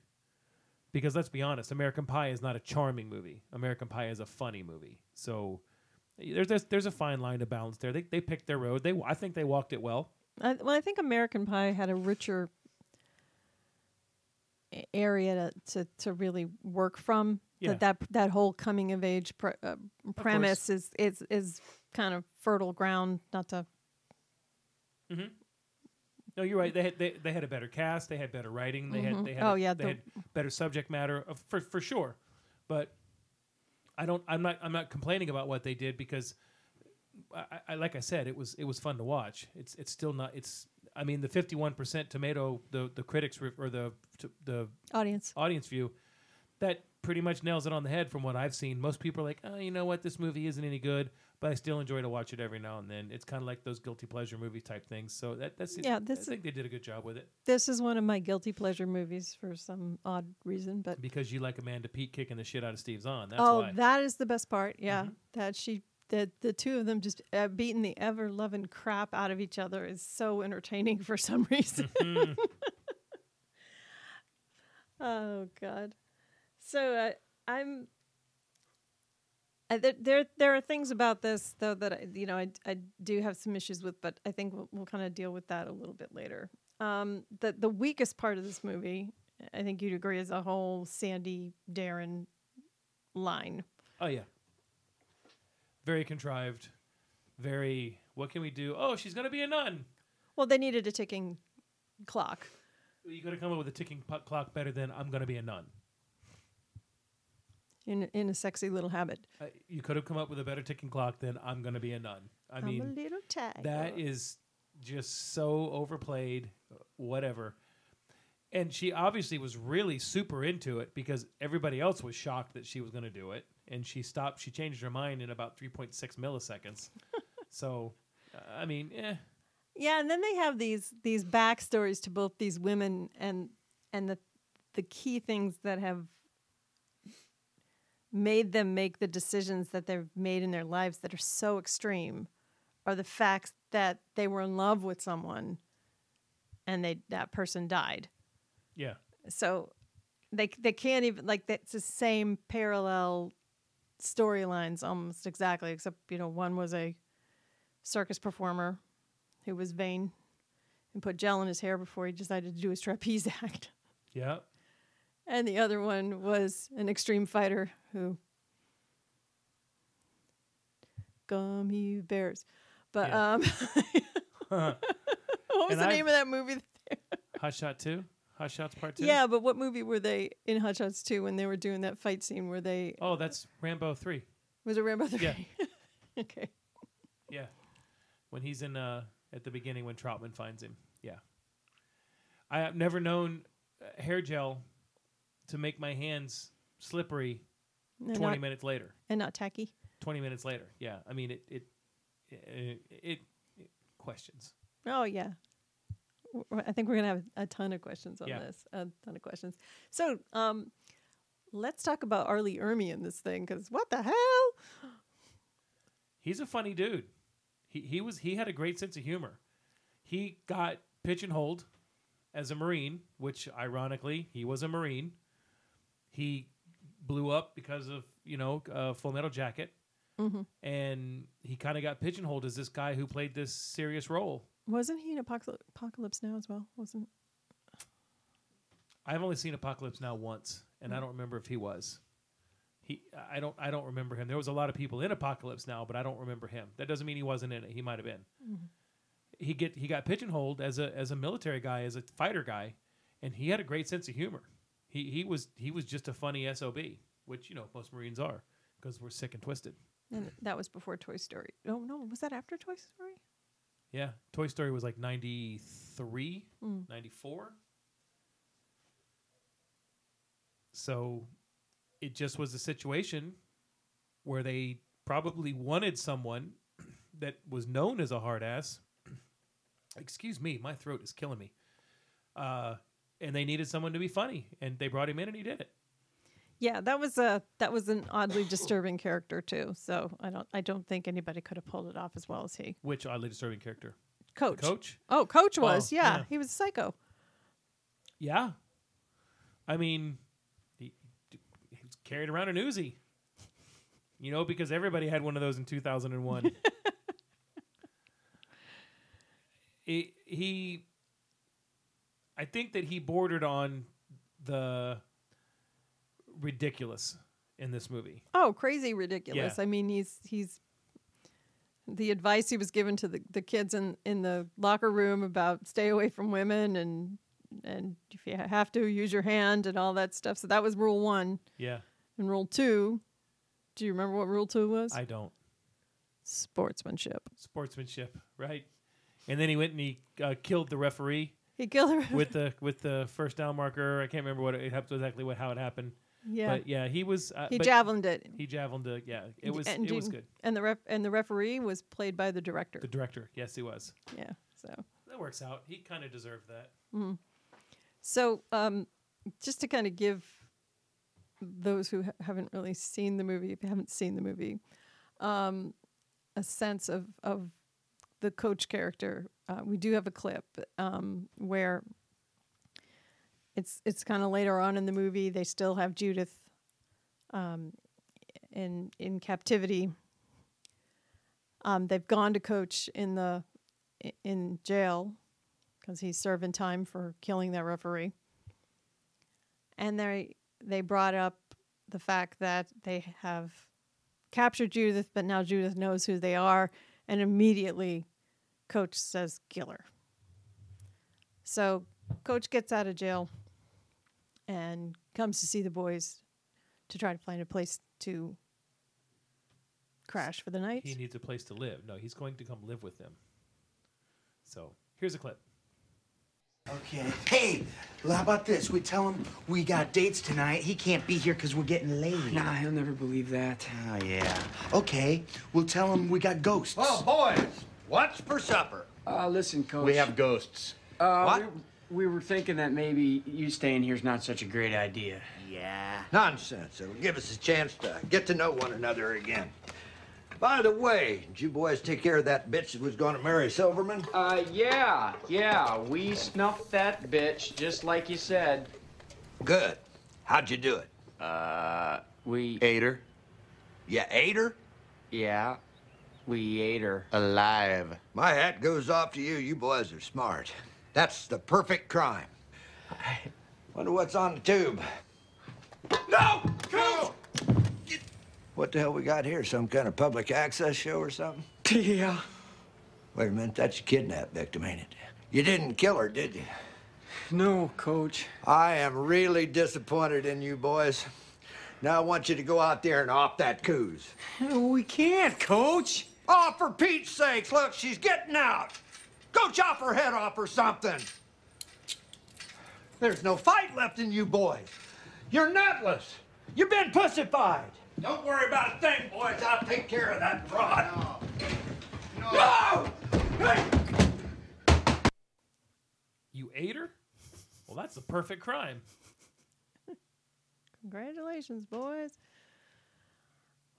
Because let's be honest, American Pie is not a charming movie. American Pie is a funny movie. So there's there's, there's a fine line to balance there. They they picked their road. They I think they walked it well. I, well, I think American Pie had a richer area to, to, to really work from. Yeah. That, that that whole coming of age pre- uh, premise is, is is kind of fertile ground. Not to Mm-hmm. No, you're right. They had they, they had a better cast. They had better writing. They had they had Oh, a- yeah, they the- had better subject matter uh, for for sure. But I don't. I'm not. I'm not complaining about what they did because I, I like I said it was it was fun to watch. It's it's still not. It's I mean the 51 percent tomato the the critics re- or the t- the audience. audience view that pretty much nails it on the head from what I've seen. Most people are like, oh, you know what, this movie isn't any good, but I still enjoy to watch it every now and then. It's kind of like those guilty pleasure movie type things. So that that's Yeah, I this is- think they did a good job with it This is one of my guilty pleasure movies for some odd reason, but because you like Amanda Peet kicking the shit out of Steve Zahn. That's oh, why. that is the best part. Yeah, mm-hmm. that she that the two of them just uh, beating the ever loving crap out of each other is so entertaining for some reason. oh God. So uh, I'm. I, there, there, there are things about this though that I, you know I, I do have some issues with, but I think we'll, we'll kind of deal with that a little bit later. Um, the the weakest part of this movie, I think you'd agree, is the whole Sandy Darren line. Oh yeah. Very contrived. Very. What can we do? Oh, she's gonna be a nun. Well, they needed a ticking clock. You could have come up with a ticking clock better than I'm gonna be a nun. in in a sexy little habit. Uh, you could have come up with a better ticking clock than I'm gonna be a nun. I I'm mean, a little tiger. that is just so overplayed. Whatever. And she obviously was really super into it because everybody else was shocked that she was going to do it, and she stopped. She changed her mind in about 3.6 milliseconds. so, uh, I mean, eh. Yeah, and then they have these these backstories to both these women and and the the key things that have made them make the decisions that they've made in their lives that are so extreme are the facts that they were in love with someone and they that person died. Yeah. So they they can't even like that's the same parallel storylines almost exactly except you know one was a circus performer who was vain and put gel in his hair before he decided to do his trapeze act. Yeah. And the other one was an extreme fighter who gummy bears. But Yeah. um what was And the I've- name of that movie? Hot Shot 2? Hot Shots Part 2? Yeah, but what movie were they in Hot Shots 2 when they were doing that fight scene where they Oh, that's Rambo 3. was it Rambo 3? Yeah. okay. Yeah. When he's in uh at the beginning when Trautman finds him. Yeah. I have never known uh, hair gel to make my hands slippery And 20 not- minutes later. And not tacky. 20 minutes later. Yeah. I mean it it it, it, it questions. Oh yeah. I think we're gonna have a ton of questions on Yeah. this. A ton of questions. So, um, let's talk about R. Lee Ermey in this thing because what the hell? He's a funny dude. He he was he had a great sense of humor. He got hold as a Marine, which ironically he was a Marine. He blew up because of you know uh, Full Metal Jacket, Mhm. and he kind of got pigeonholed as this guy who played this serious role. Wasn't he in Apocalypse, Apocalypse Now as well? Wasn't I've only seen Apocalypse Now once, and I don't remember if he was. He, I don't, I don't remember him. There was a lot of people in Apocalypse Now, but I don't remember him. That doesn't mean he wasn't in it. He might have been. Mhm. He get, he got pigeonholed as a, as a military guy, as a fighter guy, and he had a great sense of humor. He, he was, he was just a funny sob, which you know most Marines are, because we're sick and twisted. and that was before Toy Story? Oh no, was that after Toy Story? Yeah, Toy Story was like 93, Mm. 94. So it just was a situation where they probably wanted someone that was known as a hard ass. Excuse me, my throat is killing me. Uh, and they needed someone to be funny, and they brought him in, and he did it. Yeah, that was a that was an oddly disturbing character too. So I don't I don't think anybody could have pulled it off as well as he. Which oddly disturbing character? Coach. Coach? Oh, Coach oh, was. Oh, yeah. yeah. he was a psycho. Yeah. I mean, he, he carried around an Uzi. You know, because everybody had one of those in 2001. he, he, I think that he bordered on the ridiculous in this movie. Oh, crazy ridiculous. Yeah. I mean, he's he's the advice he was given to the, the kids in, in the locker room about stay away from women and and if you have to use your hand and all that stuff. So that was rule one. Yeah. And rule two, do you remember what rule two was? I don't. Sportsmanship. Sportsmanship, right? And then he went and he uh, killed the referee. He killed the with the with the first down marker. I can't remember what it exactly what how it happened. Yeah. But yeah, he was. Uh, he javelined it. He javelined it. Yeah, it was. and it was good. And the ref and the referee was played by the director. The director. Yes, he was. yeah. So That works out. He kind of deserved that. so um, just to kind of give those who ha- haven't really seen the movie, if you haven't seen the movie, um, a sense of of the coach character. Uh, we do have a clip um, where it's it's kind of later on in the movie. They still have Judith um, in in captivity. Um, they've gone to coach in the in jail because he's serving time for killing that referee. And they they brought up the fact that they have captured Judith, but now Judith knows who they are, and immediately Coach says killer. So Coach gets out of jail and comes to see the boys to try to find a place to crash for the night. He needs a place to live. No, he's going to come live with them. So here's a clip. Okay. Hey, well, how about this? We tell him we got dates tonight. He can't be here because we're getting late. Nah, he'll never believe that. Oh, yeah. Okay, we'll tell him we got ghosts. Oh, boys, what's for supper? Uh, listen, coach. We have ghosts. Uh, What? We, we were thinking that maybe you staying here is not such a great idea. Yeah. Nonsense. It'll give us a chance to get to know one another again. By the way, did you boys take care of that bitch that was going to marry Silverman? Uh, yeah, yeah. We snuffed that bitch just like you said. Good. How'd you do it? Uh, we. Ate her? You ate her? Yeah, we ate her. Alive. My hat goes off to you. You boys are smart. That's the perfect crime. I Wonder what's on the tube. No! Go! What the hell we got here? Some kind of public access show or something? Yeah. Wait a minute, that's a kidnap victim, ain't it? You didn't kill her, did you? No, coach. I am really disappointed in you boys. Now I want you to go out there and off that coos. We can't, coach. Oh, for Pete's sakes, look, she's getting out. Go chop her head off or something. There's no fight left in you boys. You're nutless. You've been pussified. Don't worry about a thing, boys. I'll take care of that fraud. No! Hey! You ate her? Well, that's the perfect crime. Congratulations, boys.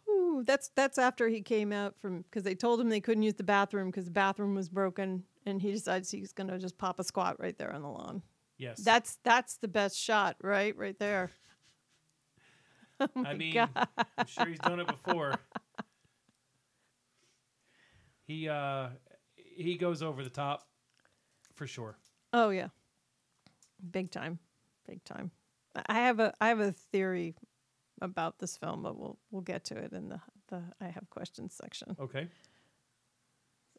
Ooh, that's that's after he came out from because they told him they couldn't use the bathroom because the bathroom was broken, and he decides he's gonna just pop a squat right there on the lawn. Yes. That's that's the best shot, right? Right there. Oh I mean, God. I'm sure he's done it before. He uh he goes over the top for sure. Oh yeah, big time, big time. I- I have a I have a theory about this film, but we'll we'll get to it in the the I have questions section. Okay.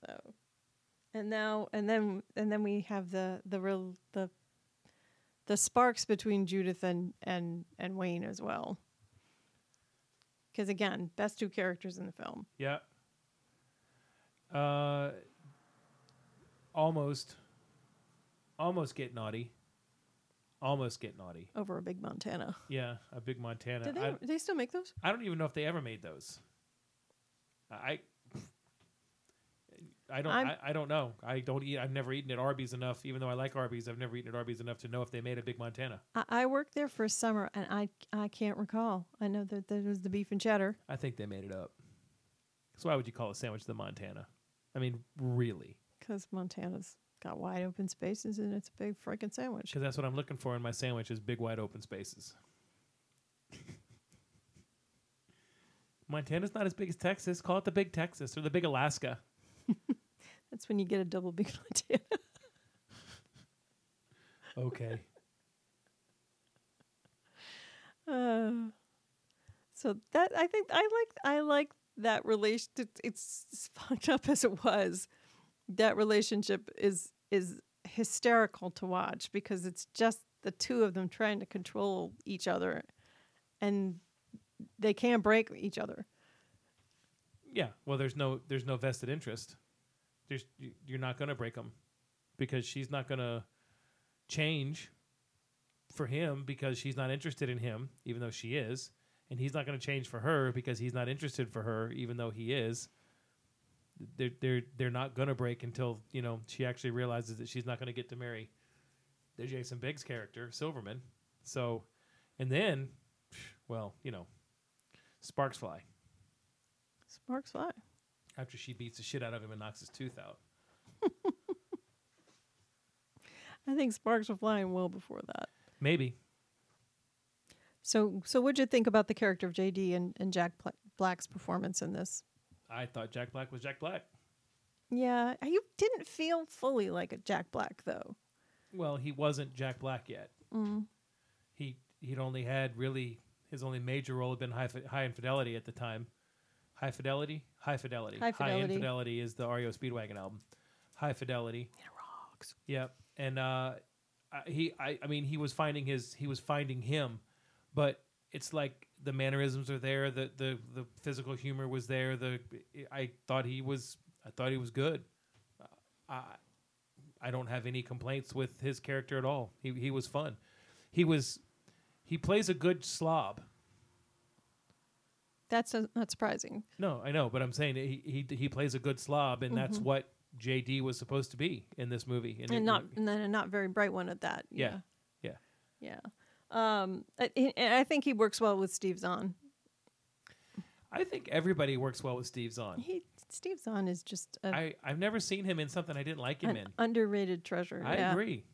So, and now and then and then we have the the real the the sparks between Judith and and and Wayne as well. Because again, best two characters in the film. Yeah. Uh almost almost get naughty. Almost get naughty. Over a big Montana. Yeah, a big Montana. Do they I, they still make those? I don't even know if they ever made those. I I don't I, I don't know. I don't eat I've never eaten at Arby's enough, even though I like Arby's, I've never eaten at Arby's enough to know if they made a big Montana. I, I worked there for a summer, and I I can't recall. I know that there was the beef and cheddar. I think they made it up. So why would you call a sandwich the Montana? I mean, really? Because Montana's got wide open spaces and it's a big freaking sandwich. Because that's what I'm looking for in my sandwich is big wide open spaces. Montana's not as big as Texas. Call it the big Texas or the big Alaska. That's when you get a double big Montana. Okay. Uh, so that I think I like I like that relation. It's, fucked up as it was. That relationship is is hysterical to watch because it's just the two of them trying to control each other, and they can't break each other. Yeah. Well, there's no there's no vested interest. There's you- you're not to break them because she's not to change for him because she's not interested in him, even though she is, and he's not to change for her because he's not interested for her, even though he is. They're they're they're not to break until you know she actually realizes that she's not to get to marry the Jason Biggs character Silverman. So, and then, well, you know, sparks fly Sparks fly. After she beats the shit out of him and knocks his tooth out. I think sparks were flying well before that. Maybe So, so what'd you think about the character of JD and, and Jack Pla- Black's performance in this? I thought Jack Black was Jack Black. Yeah, you didn't feel fully like a Jack Black though. Well, he wasn't Jack Black yet. Mm. He he'd only had really his only major role had been High, High Infidelity at the time. High Fidelity, High Fidelity, High Fidelity. Infidelity is the REO Speedwagon album. High Fidelity. It rocks. Yep, and uh, I- he I, I mean he was finding his he was finding him, but it's like the mannerisms are there, the the the physical humor was there. The I thought he was I thought he was good. I I don't have any complaints with his character at all. He he was fun. He was he plays a good slob. That's not surprising. No, I know, but I'm saying he he he plays a good slob, and that's Mhm. what JD was supposed to be in this movie. And, it- not and then a not very bright one at that. yeah, yeah. Yeah. Um, I- and I think he works well with Steve Zahn. I think everybody works well with Steve Zahn. He Steve Zahn is just a, I I've never seen him in something I didn't like him an in. underrated treasure. I yeah. agree.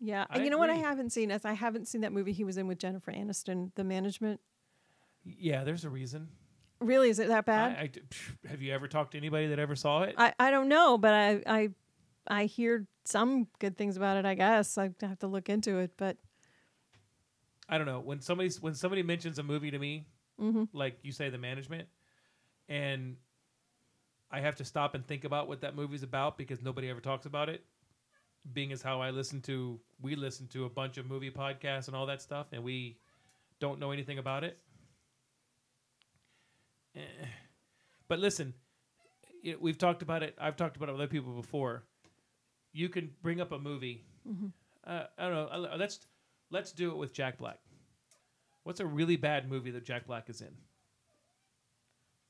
Yeah, I and you know what I agree. haven't seen is I haven't seen that movie he was in with Jennifer Aniston, The Management. Yeah, there's a reason. Really, is it that bad? I, I- have you ever talked to anybody that ever saw it? I, I don't know, but I I I hear some good things about it. I guess I have to look into it, but I don't know when somebody's when somebody mentions a movie to me, Mhm. like you say, the management, and I have to stop and think about what that movie's about because nobody ever talks about it. Being as how I listen to, we listen to a bunch of movie podcasts and all that stuff, and we don't know anything about it. Eh. But listen, it, we've talked about it. I've talked about it with other people before. You can bring up a movie. Mhm. Uh, I don't know. Let's let's do it with Jack Black. What's a really bad movie that Jack Black is in?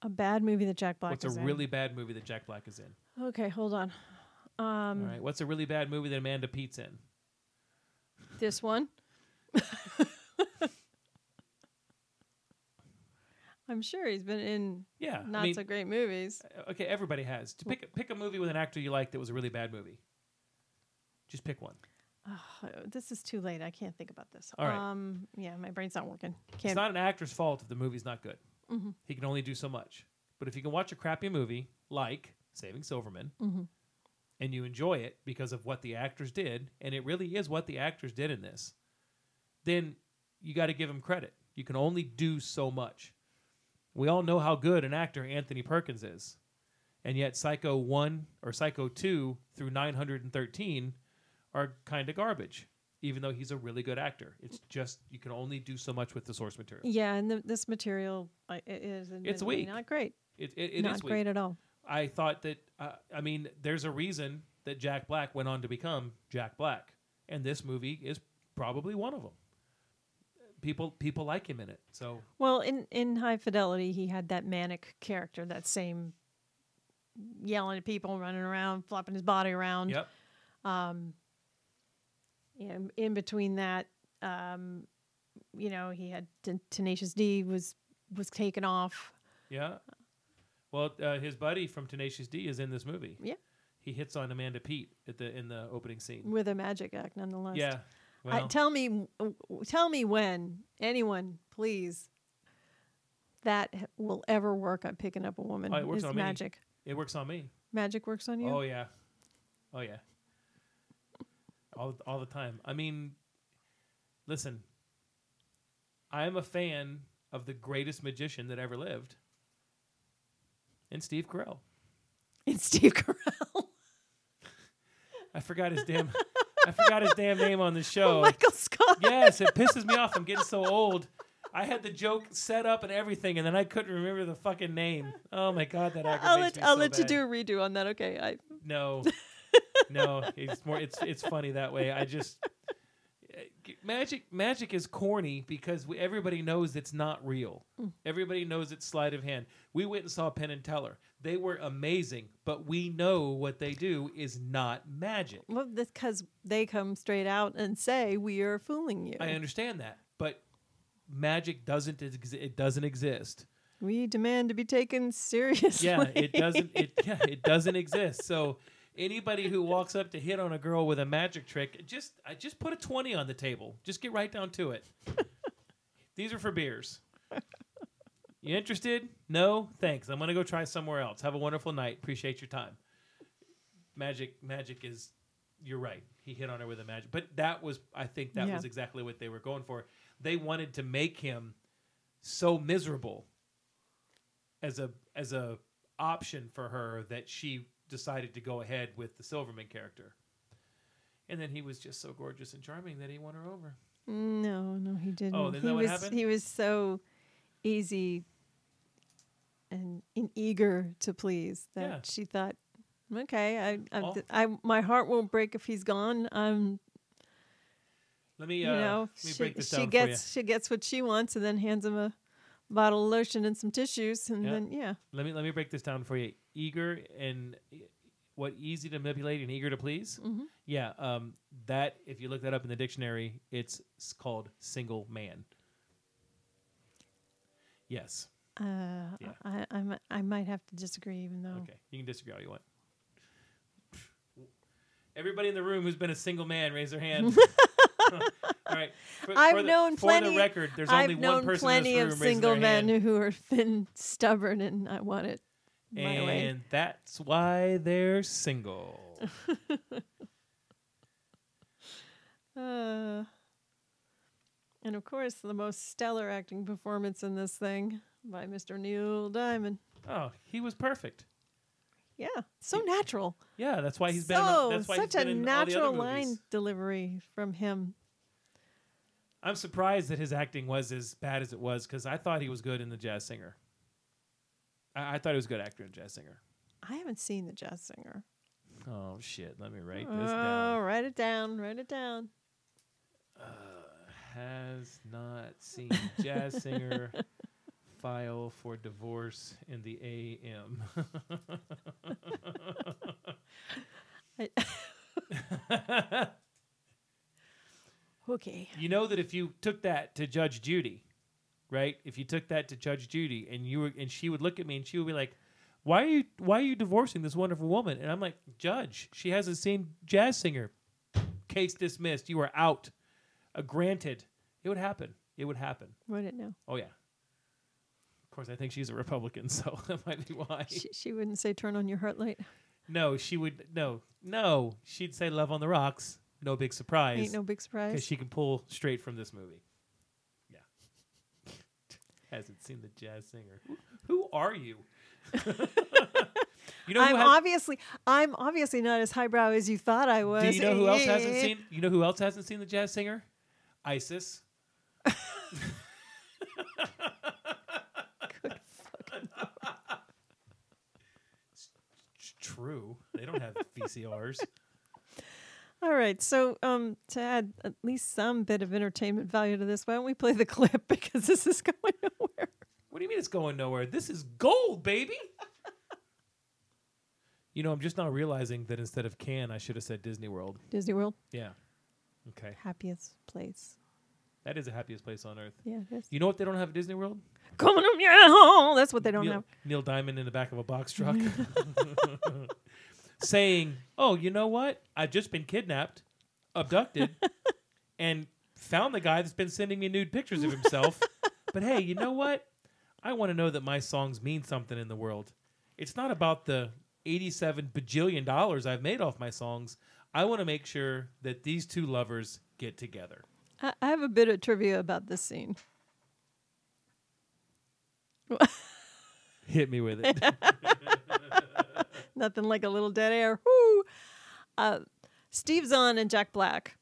a bad movie that Jack Black What's is a in. really bad movie that Jack Black is in? Okay, hold on. Um, All right. What's a really bad movie that Amanda Peet's in? This one. I'm sure he's been in Yeah, I not mean- so great movies. Okay, everybody has. To pick pick a movie with an actor you like that was a really bad movie. Just pick one. Oh, this is too late. I can't think about this. All right. Um, yeah, my brain's not working. It's Can't. not an actor's fault if the movie's not good. Mhm. He can only do so much. But if you can watch a crappy movie like Saving Silverman Mhm. and you enjoy it because of what the actors did, and it really is what the actors did in this, then you got to give him credit. You can only do so much. We all know how good an actor Anthony Perkins is. And yet Psycho 1 or Psycho 2 through 913 are kind of garbage, even though he's a really good actor. It's just you can only do so much with the source material. Yeah, and the, this material uh, i- is It's weak. not great. It, it, it not is weak. great at all. I thought that, uh, I mean, there's a reason that Jack Black went on to become Jack Black. And this movie is probably one of them. People people like him in it. So Well, in in High Fidelity, he had that manic character, that same yelling at people, running around, flopping his body around. Yep. Um, in, in between that, um, you know, he had Ten- Tenacious D was was taken off. Yeah. Well, uh, his buddy from Tenacious D is in this movie. Yeah. He hits on Amanda Peet at the in the opening scene. with a magic act, nonetheless. Yeah. I, tell me, tell me when anyone, please, that will ever work on picking up a woman. oh, it works is on me. magic. It works on me. Magic works on you. Oh yeah. Oh yeah. All all the time. I mean, listen. I am a fan of the greatest magician that ever lived. And Steve Carell. And Steve Carell. I forgot his damn I forgot his damn name on the show. Michael Scott. Yes, it pisses me off. I'm getting so old. I had the joke set up and everything, and then I couldn't remember the fucking name. Oh my god, that aggravates I'll let me I'll so let you bad. do a redo on that. Okay, I No, no, it's more. It's it's funny that way. I just magic magic is corny because we, everybody knows it's not real. Mm. Everybody knows it's sleight of hand. We went and saw Penn and Teller. They were amazing, but we know what they do is not magic. Well, because they come straight out and say we are fooling you. I understand that, but magic doesn't ex- it doesn't exist. We demand to be taken seriously. Yeah, it doesn't it yeah, it doesn't exist. So anybody who walks up to hit on a girl with a magic trick, just I just put a 20 on the table. Just get right down to it. These are for beers. You interested? No? Thanks. I'm going to go try somewhere else. Have a wonderful night. Appreciate your time. Magic magic is you're right. He hit on her with a magic. But that was I think that Yeah. was exactly what they were going for. They wanted to make him so miserable as a as a option for her that she decided to go ahead with the Silverman character. And then he was just so gorgeous and charming that he won her over. No, no, he didn't. Oh, isn't he that what was happened? he was so easy and, and eager to please that Yeah. she thought, okay, I, I, I, my heart won't break if he's gone. I'm, Let me you uh, know, let me she, break this she down gets she gets what she wants, and then hands him a bottle of lotion and some tissues, and you. then yeah, Let me let me break this down for you. Eager and what easy to manipulate and eager to please. Mhm. Yeah, um, that if you look that up in the dictionary, it's called single man. Yes. uh, Yeah. I, I, I might have to disagree, even though Okay, you can disagree all you want. Everybody in the room who's been a single man, raise their hand. all right. For, I've for the, known for plenty. the record, there's I've only known one person plenty of single men hand, who are been stubborn, and I want it my way. and that's why they're single. Uh, and of course, the most stellar acting performance in this thing by Mr. Neil Diamond. Oh, he was perfect. Yeah, so natural. Yeah, that's why he's been. so in, that's why such he's a been in all the other natural movies. line delivery from him. I'm surprised that his acting was as bad as it was because I thought he was good in the Jazz Singer. I, I thought he was a good actor in Jazz Singer. I haven't seen the jazz singer. Oh shit! Let me write this down. Oh, down. write it down. Write it down. Uh, has not seen Jazz Singer. File for divorce in the AM. Okay. You know that if you took that to Judge Judy, right? If you took that to Judge Judy and you were and she would look at me and she would be like, "Why are you why are you divorcing this wonderful woman?" And I'm like, "Judge, she hasn't seen Jazz Singer. Case dismissed. You are out." Uh, granted, it would happen. It would happen. Would it now? Oh yeah. Of course, I think she's a Republican, so that might be why. She, she wouldn't say turn on your heart light. No, she would no, no. She'd say "Love on the Rocks." No big surprise. Ain't no big surprise. because she can pull straight from this movie. Yeah, hasn't seen the jazz singer. Who, who are you? you know I'm has- obviously I'm obviously not as highbrow as you thought I was. Do you know who else hasn't eh. seen? You know who else hasn't seen the jazz singer? ISIS. They don't have VCRs. All right, so um, to add at least some bit of entertainment value to this, why don't we play the clip because this is going nowhere. What do you mean it's going nowhere? This is gold, baby. you know, I'm just now realizing that instead of can, I should have said Disney World. Disney World, Yeah. Okay. happiest place. That is the happiest place on earth. Yeah, it is. You know what they don't have at Disney World? Coming that's what they don't Neil, have. Neil Diamond in the back of a box truck saying, Oh, you know what? I've just been kidnapped, abducted, and found the guy that's been sending me nude pictures of himself. but hey, you know what? I want to know that my songs mean something in the world. It's not about the 87 bajillion dollars I've made off my songs. I want to make sure that these two lovers get together. I, I have a bit of trivia about this scene. Hit me with it. Nothing like a little dead air. Woo! Uh, Steve Zahn and Jack Black.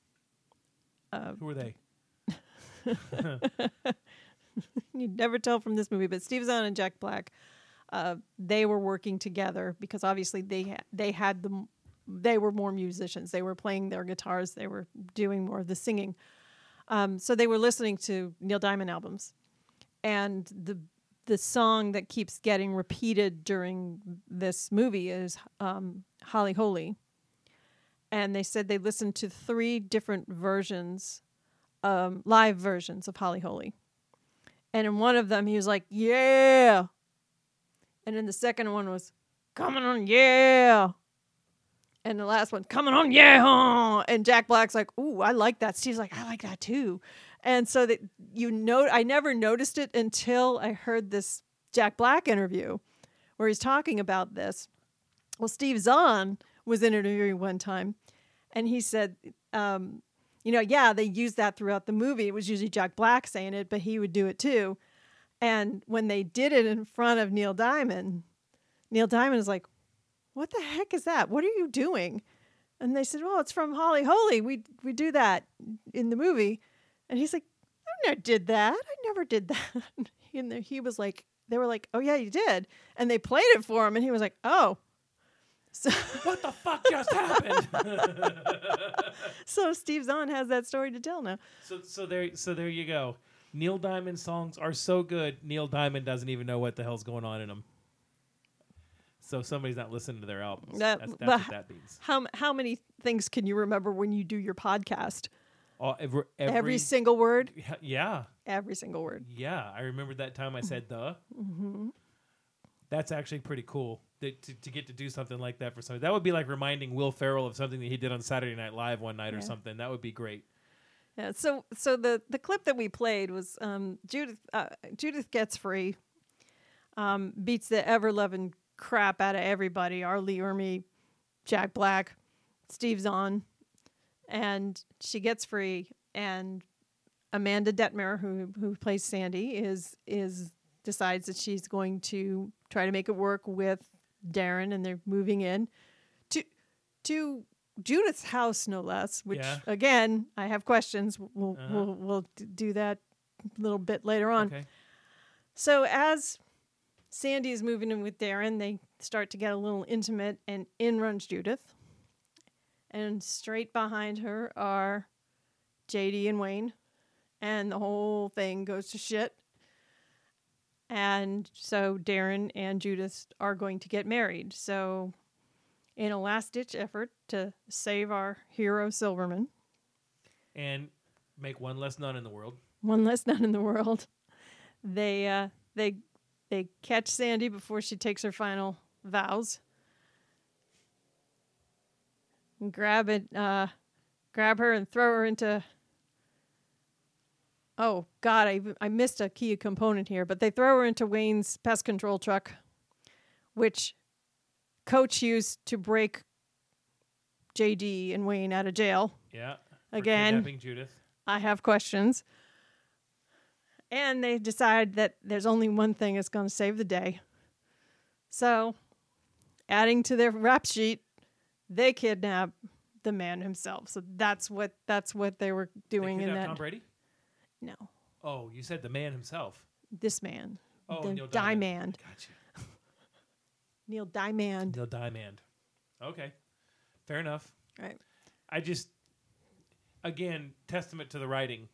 Uh, Who are they? You'd never tell from this movie, but Steve Zahn and Jack Black, uh, they were working together because obviously they ha- they had the m- they were more musicians. They were playing their guitars. They were doing more of the singing. Um, so they were listening to Neil Diamond albums, and the the song that keeps getting repeated during this movie is um, "Holly Holy," and they said they listened to three different versions, um, live versions of "Holly Holy," and in one of them he was like, "Yeah," and in the second one was, "Coming on, yeah." And the last one, coming on, yeah. huh." And Jack Black's like, ooh, I like that. Steve's like, I like that too. And so that you know, I never noticed it until I heard this Jack Black interview where he's talking about this. Well, Steve Zahn was interviewing one time, and he said, um, you know, yeah, they used that throughout the movie. It was usually Jack Black saying it, but he would do it too. And when they did it in front of Neil Diamond, Neil Diamond is like, what the heck is that? What are you doing? And they said, well, it's from Holly Holy. We we do that in the movie. And he's like, I never did that. I never did that. and he was like, they were like, oh yeah, you did. And they played it for him, and he was like, oh. So what the fuck just happened? so Steve Zahn has that story to tell now. so so there so there you go. Neil Diamond songs are so good. Neil Diamond doesn't even know what the hell's going on in them. So somebody's not listening to their albums. That- that's that's what that means. How how many things can you remember when you do your podcast? All, every, Every, every, single word. yeah, Every single word. yeah. I remember that time I said the. hmm That's actually pretty cool that, to, to get to do something like that for somebody. That would be like reminding Will Ferrell of something that he did on Saturday Night Live one night or something. That would be great. Yeah. So so the the clip that we played was um, Judith uh, Judith gets free, um, beats the ever loving crap out of everybody. R. Lee Ermey, Jack Black, Steve Zahn, and she gets free. And Amanda Detmer, who who plays Sandy, is is decides that she's going to try to make it work with Darren, and they're moving in to to Judith's house, no less. Which Yeah. again, I have questions. We'll Uh-huh. we'll we'll do that a little bit later on. Okay. So as Sandy is moving in with Darren, they start to get a little intimate, and in runs Judith. And straight behind her are JD and Wayne, and the whole thing goes to shit. And so Darren and Judith are going to get married. So, in a last ditch effort to save our hero Silverman, And make one less nun in the world. one less nun in the world. They uh, they they catch Sandy before she takes her final vows. And grab it, uh, grab her and throw her into. Oh God, I I missed a key component here, but they throw her into Wayne's pest control truck, which Coach used to break JD and Wayne out of jail. Yeah. Again. Judith. I have questions. And they decide that there's only one thing that's going to save the day. So, adding to their rap sheet, they kidnap the man himself. So that's what that's what they were They doing in that. Tom Brady? No, Oh, you said the man himself. this man, Oh, the Neil Diamond, Gotcha. Neil Diamond. Neil Diamond. Okay. Fair enough. Right. I just, again, testament to the writing.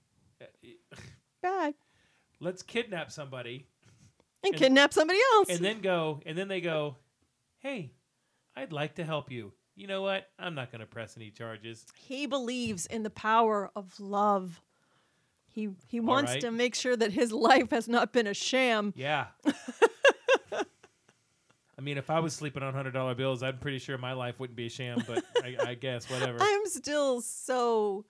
Bad. Let's kidnap somebody And kidnap somebody else. and then go, and then they go, hey, I'd like to help you. You know what? I'm not going to press any charges. He believes in the power of love. He he wants right. to make sure that his life has not been a sham. Yeah. I mean, if I was sleeping on hundred dollar bills, I'm pretty sure my life wouldn't be a sham. But I, I guess whatever. I'm still so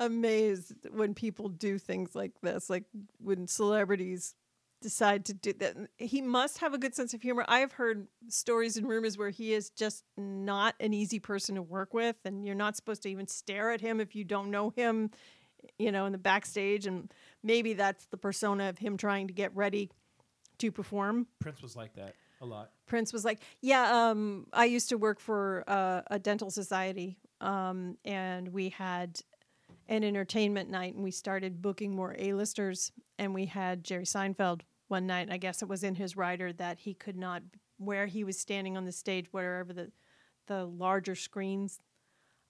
amazed when people do things like this, like when celebrities decide to do that. He must have a good sense of humor. I've heard stories and rumors where he is just not an easy person to work with, and you're not supposed to even stare at him if you don't know him, you know, in the backstage. And maybe that's the persona of him trying to get ready to perform. Prince was like that a lot. Prince was like, "Yeah, um, I used to work for uh, a dental society, um, and we had an entertainment night, and we started booking more A-listers, and we had Jerry Seinfeld one night. And I guess it was in his rider that he could not, where he was standing on the stage, wherever the the larger screens,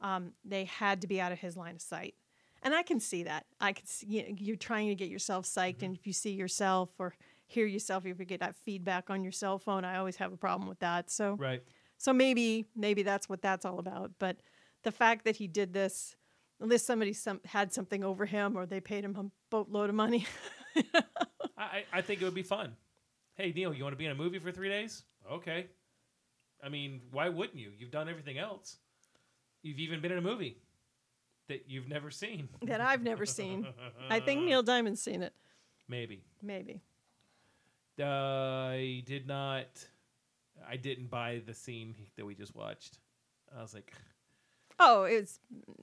um, they had to be out of his line of sight, And I can see that. I can see you know, you're trying to get yourself psyched, Mm-hmm. and if you see yourself or hear yourself, if you get that feedback on your cell phone, I always have a problem with that. So, Right. so maybe maybe that's what that's all about. But the fact that he did this, unless somebody some, had something over him or they paid him a boatload of money, I, I think it would be fun. Hey Neil, you want to be in a movie for three days? Okay. I mean, why wouldn't you? You've done everything else. You've even been in a movie that you've never seen. that I've never seen. I think Neil Diamond's seen it. Maybe. Maybe. Uh, I did not. I didn't buy the scene that we just watched. I was like, Oh, it's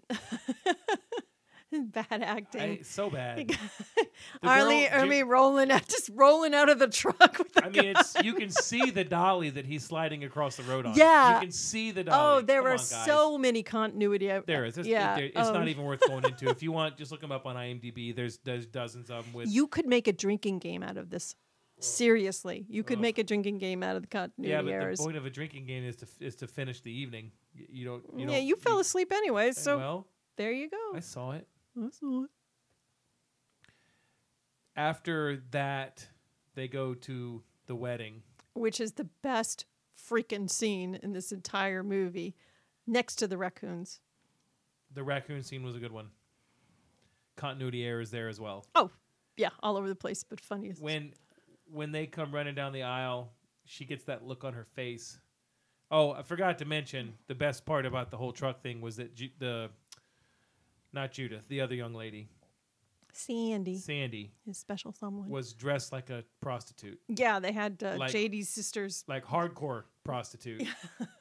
bad acting. I, so bad. R. Lee girl- Ermey rolling out, just rolling out of the truck with the I mean, it's you can see the dolly that he's sliding across the road on. Yeah. you can see the oh, dolly. Oh, there Come were on, so many continuity. of- There is. It's, yeah. it- it's oh. not um, even worth going into. If you want, just look them up on IMDb. There's there's dozens of them with. You could make a drinking game out of this. Seriously, you could Ugh. make a drinking game out of the continuity errors. yeah, but errors. the point of a drinking game is to is to finish the evening. You don't. You yeah, don't, you fell asleep anyway, eh, so well, there you go. I saw it. I saw it. After that, they go to the wedding. Which is the best freaking scene in this entire movie, next to the raccoons. The raccoon scene was a good one. Continuity errors there as well. Oh, yeah, all over the place, but funny. as- when when they come running down the aisle, she gets that look on her face. Oh, I forgot to mention the best part about the whole truck thing was that Ju- the not Judith, the other young lady, Sandy, Sandy, his special someone. was dressed like a prostitute, yeah, they had uh, Like- JD's sisters. like hardcore prostitute.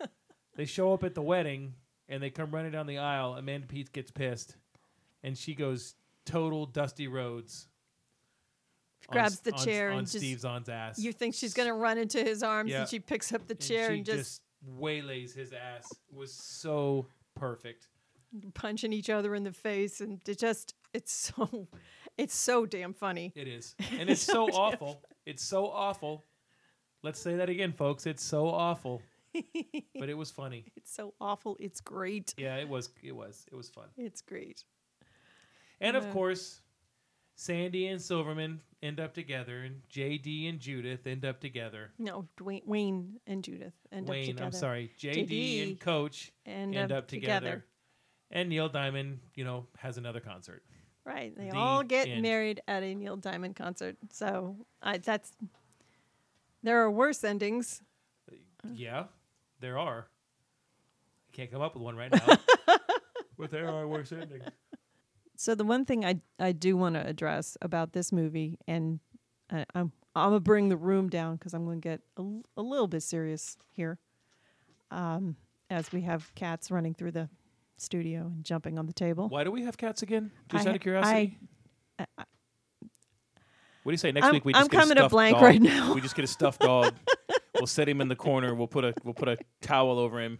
they show up at the wedding and they come running down the aisle. Amanda Peet gets pissed, and she goes total Dusty Rhodes. on grabs S- the on- chair on and just Steve Zahn's ass. You think she's gonna run into his arms, Yeah. and she picks up the And chair she and, just, waylays his ass. Was so perfect. punching each other in the face, and it just it's so it's so damn funny. It is, and it's so awful. It's so awful. Let's say that again, folks. It's so awful, but it was funny. It's so awful. It's great. Yeah, it was. It was. It was fun. It's great. And of course, Sandy and Silverman end up together, and JD and Judith end up together. No, Dwayne, Wayne and Judith end up Wayne, together. I'm sorry, JD, and Coach end end, up up together. together. And Neil Diamond, you know, has another concert. Right. They The all get end. married at a Neil Diamond concert. So I, that's there are worse endings. Yeah, there are. I can't come up with one right now. but there are worse endings. So the one thing I I do want to address about this movie, and I, I'm I'm gonna bring the room down because I'm gonna get a, l- a little bit serious here, um, as we have cats running through the studio and jumping on the table. Why do we have cats again? Just I- out of curiosity. I- what do you say? Next I'm- week we I'm just get a coming to stuffed blank dog. right now. We just get a stuffed dog. we'll set him in the corner. We'll put a we'll put a towel over him.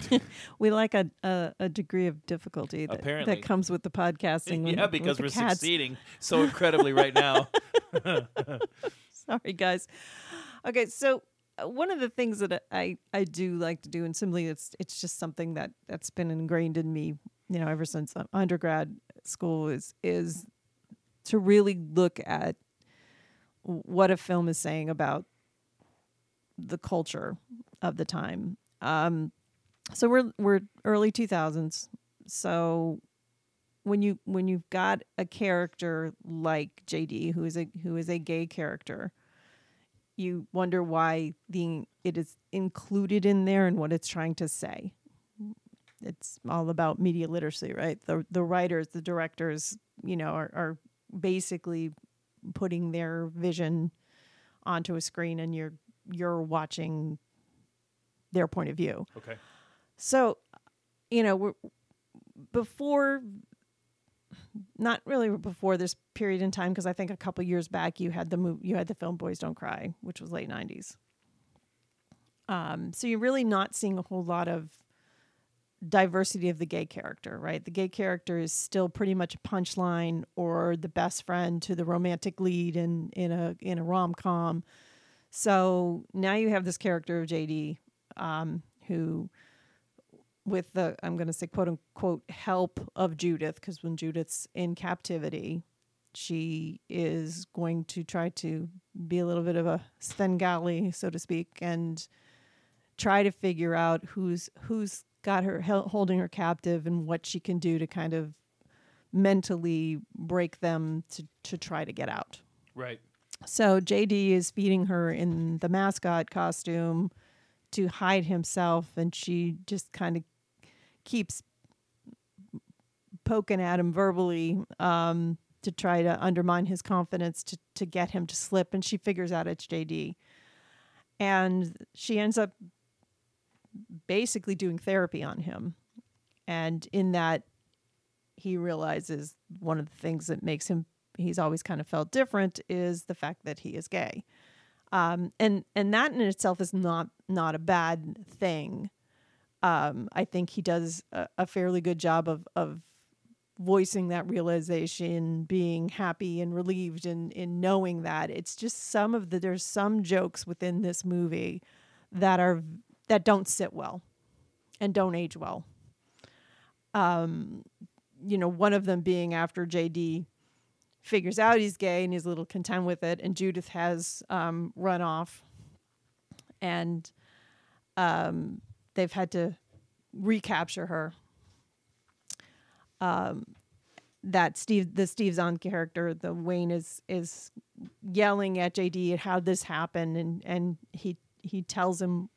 we like a, a, a degree of difficulty that, Apparently. that comes with the podcasting. yeah, with because the we're cats. succeeding so incredibly right now. Sorry, guys. Okay, so uh, one of the things that I I do like to do, and simply it's it's just something that that's been ingrained in me, you know, ever since uh, undergrad school is is to really look at what a film is saying about the culture of the time. Um, so we're we're early two thousands. So when you when you've got a character like JD, who is a who is a gay character, you wonder why the it is included in there and what it's trying to say. It's all about media literacy, right? The the writers, the directors, you know, are, are basically putting their vision onto a screen, and you're you're watching their point of view. Okay. So, you know, we're, before, not really before this period in time, because I think a couple years back you had the move, you had the film Boys Don't Cry, which was late '90s. Um, so you're really not seeing a whole lot of diversity of the gay character, right? The gay character is still pretty much a punchline or the best friend to the romantic lead in in a in a rom com. So now you have this character of JD, um, who with the I'm going to say quote unquote help of Judith because when Judith's in captivity, she is going to try to be a little bit of a Svengali, so to speak, and try to figure out who's who's got her holding her captive and what she can do to kind of mentally break them to to try to get out. Right. So JD is feeding her in the mascot costume to hide himself, and she just kind of keeps poking at him verbally um, to try to undermine his confidence to to get him to slip. And she figures out it's JD, and she ends up basically doing therapy on him. And in that, he realizes one of the things that makes him he's always kind of felt different is the fact that he is gay. Um, and and that in itself is not not a bad thing. Um, I think he does a, a fairly good job of of voicing that realization, being happy and relieved in in knowing that. It's just some of the there's some jokes within this movie that are that don't sit well and don't age well. Um, you know, one of them being after JD figures out he's gay and he's a little content with it, and Judith has um, run off, and um, they've had to recapture her. Um, that Steve, the Steve Zahn character, the Wayne is is yelling at JD at how this happened, and and he he tells him,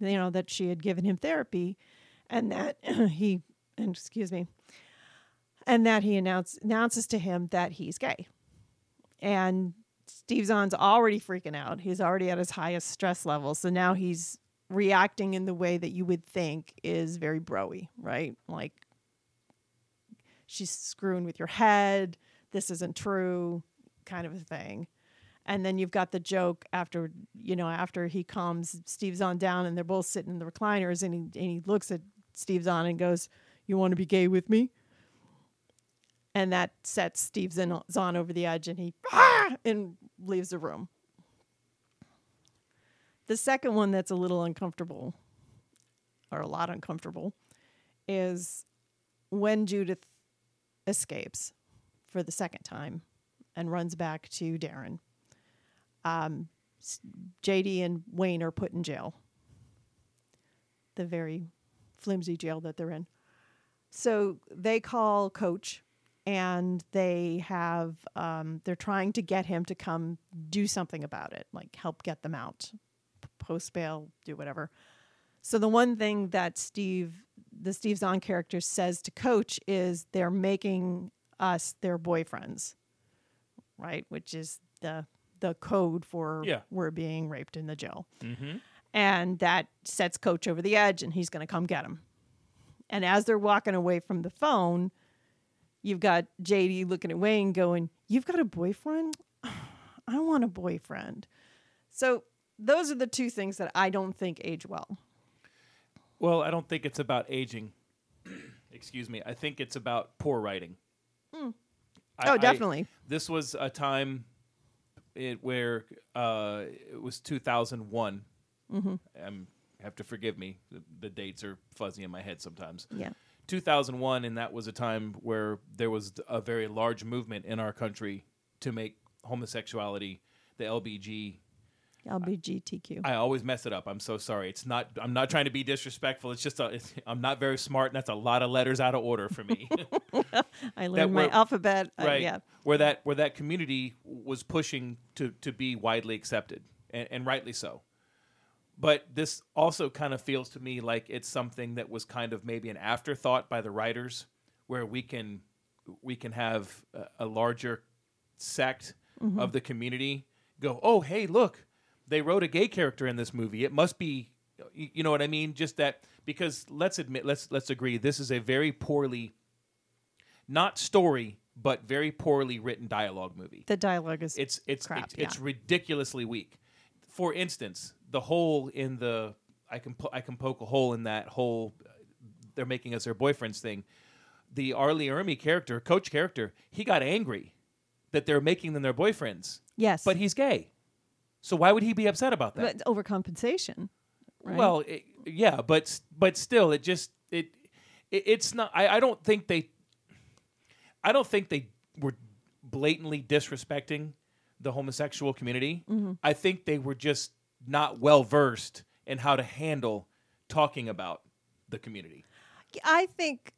you know, that she had given him therapy, and that he, and excuse me, and that he announce, announces to him that he's gay. And Steve Zahn's already freaking out. He's already at his highest stress level. So now he's reacting in the way that you would think is very broy, right? Like, she's screwing with your head. This isn't true, kind of a thing. And then you've got the joke after, you know, after he calms Steve Zahn down and they're both sitting in the recliners and he, and he looks at Steve Zahn and goes, You want to be gay with me? and that sets Steve's Zahn over the edge, and he ah! and leaves the room. The second one that's a little uncomfortable, or a lot uncomfortable, is when Judith escapes for the second time and runs back to Darren. Um, JD and Wayne are put in jail, the very flimsy jail that they're in. So they call Coach and they have um, they're trying to get him to come do something about it like help get them out post bail do whatever so the one thing that steve the steve zahn character says to coach is they're making us their boyfriends right which is the the code for Yeah. we're being raped in the jail Mm-hmm. and that sets coach over the edge and he's going to come get him and as they're walking away from the phone you've got JD looking at Wayne going, You've got a boyfriend? I want a boyfriend. So those are the two things that I don't think age well. Well, I don't think it's about aging. Excuse me. I think it's about poor writing. Hmm. I- Oh, I- definitely. this was a time it, where uh, it was 2001. Mhm. Um, have to forgive me. The, the dates are fuzzy in my head sometimes. Yeah. 2001, and that was a time where there was a very large movement in our country to make homosexuality, the LBG. LBGTQ. I always mess it up. I'm so sorry. It's not. I'm not trying to be disrespectful. It's just. A, it's, I'm not very smart, and that's a lot of letters out of order for me. I that learned my were- alphabet. uh, right? yeah. Where that where that community was pushing to to be widely accepted, and, and rightly so. But this also kind of feels to me like it's something that was kind of maybe an afterthought by the writers, where we can we can have a, a larger sect Mhm. of the community go, oh hey look, they wrote a gay character in this movie. It must be, you know what I mean? Just that because let's admit, let's let's agree, this is a very poorly, not story, but very poorly written dialogue movie. The dialogue is It's it's crap, it's, it's ridiculously weak. For instance, the hole in the I can po- I can poke a hole in that whole. They're making us their boyfriends thing. The R. Lee Ermey character, coach character, he got angry that they're making them their boyfriends. Yes. but he's gay, so why would he be upset about that? But overcompensation. Right? Well, it, yeah, but but still, it just it, it it's not. I, I don't think they. I don't think they were blatantly disrespecting the homosexual community. Mhm. I think they were just not well versed in how to handle talking about the community. I think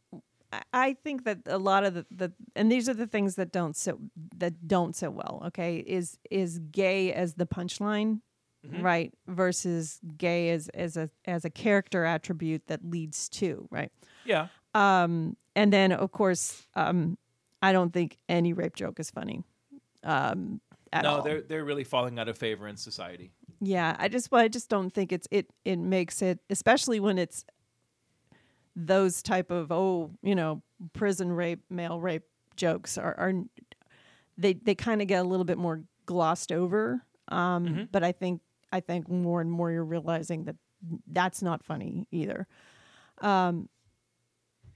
I- think that a lot of the, the and these are the things that don't sit that don't sit well. Okay, is is gay as the punchline, Mhm. right? Versus gay as as a as a character attribute that leads to right. Yeah. Um, and then of course, um, I don't think any rape joke is funny. Um, at no, all. they're they're really falling out of favor in society. Yeah, I just well, I just don't think it's it it makes it especially when it's those type of oh, you know, prison rape, male rape jokes are are they they kind of get a little bit more glossed over. Um Mm-hmm. but I think I think more and more you're realizing that that's not funny either. Um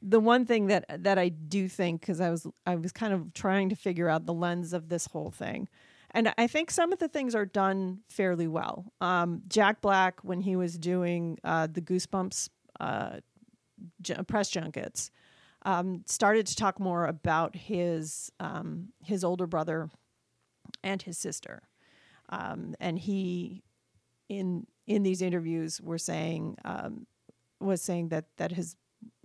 the one thing that that I do think because I was I was kind of trying to figure out the lens of this whole thing, and I think some of the things are done fairly well. Um, Jack Black when he was doing uh, the Goosebumps uh, press junkets, um, started to talk more about his um, his older brother and his sister, um, and he in in these interviews were saying um, was saying that that his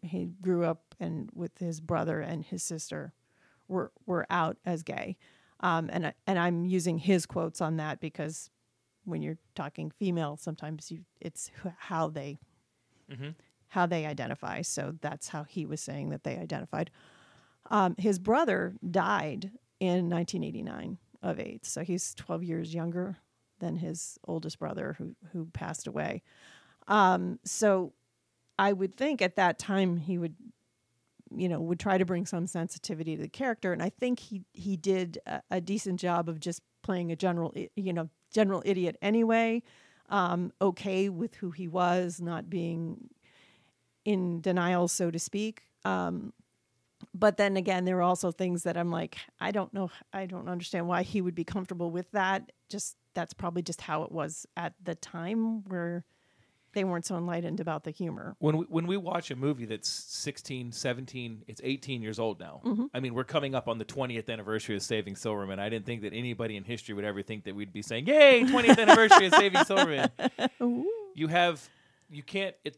he grew up and with his brother and his sister were were out as gay, um, and and I'm using his quotes on that because when you're talking female, sometimes you it's how they Mhm. How they identify. So that's how he was saying that they identified. Um, his brother died in 1989 of AIDS, so he's 12 years younger than his oldest brother who who passed away. Um, so I would think at that time he would, you know, would try to bring some sensitivity to the character, and I think he he did a, a decent job of just playing a general, you know, general idiot anyway. Um, okay with who he was, not being in denial, so to speak. Um, but then again, there are also things that I'm like, I don't know, I don't understand why he would be comfortable with that. Just that's probably just how it was at the time where they weren't so enlightened about the humor. When we, when we watch a movie that's 16, 17, it's 18 years old now. Mhm. I mean, we're coming up on the 20th anniversary of Saving Silverman. I didn't think that anybody in history would ever think that we'd be saying, "Yay, 20th anniversary of Saving Silverman." You have you can't it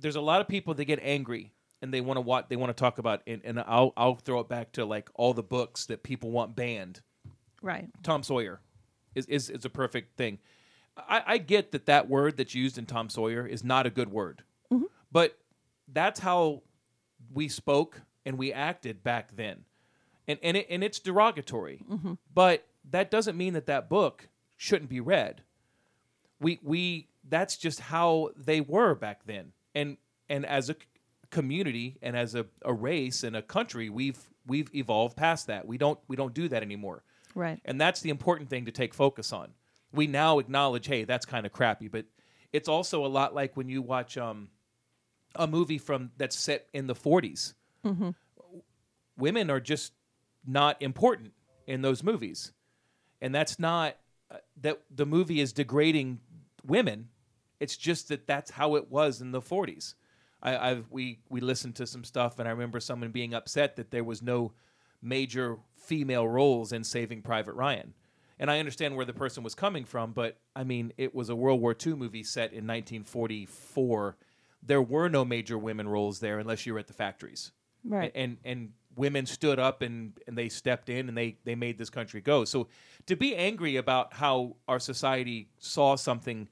there's a lot of people that get angry and they want to watch they want to talk about and, and I'll I'll throw it back to like all the books that people want banned. Right. Tom Sawyer is is, is a perfect thing. I, I get that that word that's used in Tom Sawyer is not a good word, but that's how we spoke and we acted back then, and and it, and it's derogatory. Mhm. But that doesn't mean that that book shouldn't be read. We we that's just how they were back then, and and as a community and as a, a race and a country, we've we've evolved past that. We don't we don't do that anymore. Right. And that's the important thing to take focus on. We now acknowledge, hey, that's kind of crappy, but it's also a lot like when you watch um, a movie from that's set in the 40s. Mm-hmm. Women are just not important in those movies, and that's not uh, that the movie is degrading women. It's just that that's how it was in the 40s. I, I've we we listened to some stuff, and I remember someone being upset that there was no major female roles in Saving Private Ryan. And I understand where the person was coming from, but I mean, it was a World War II movie set in 1944. There were no major women roles there unless you were at the factories. Right. And and women stood up and, and they stepped in and they, they made this country go. So to be angry about how our society saw something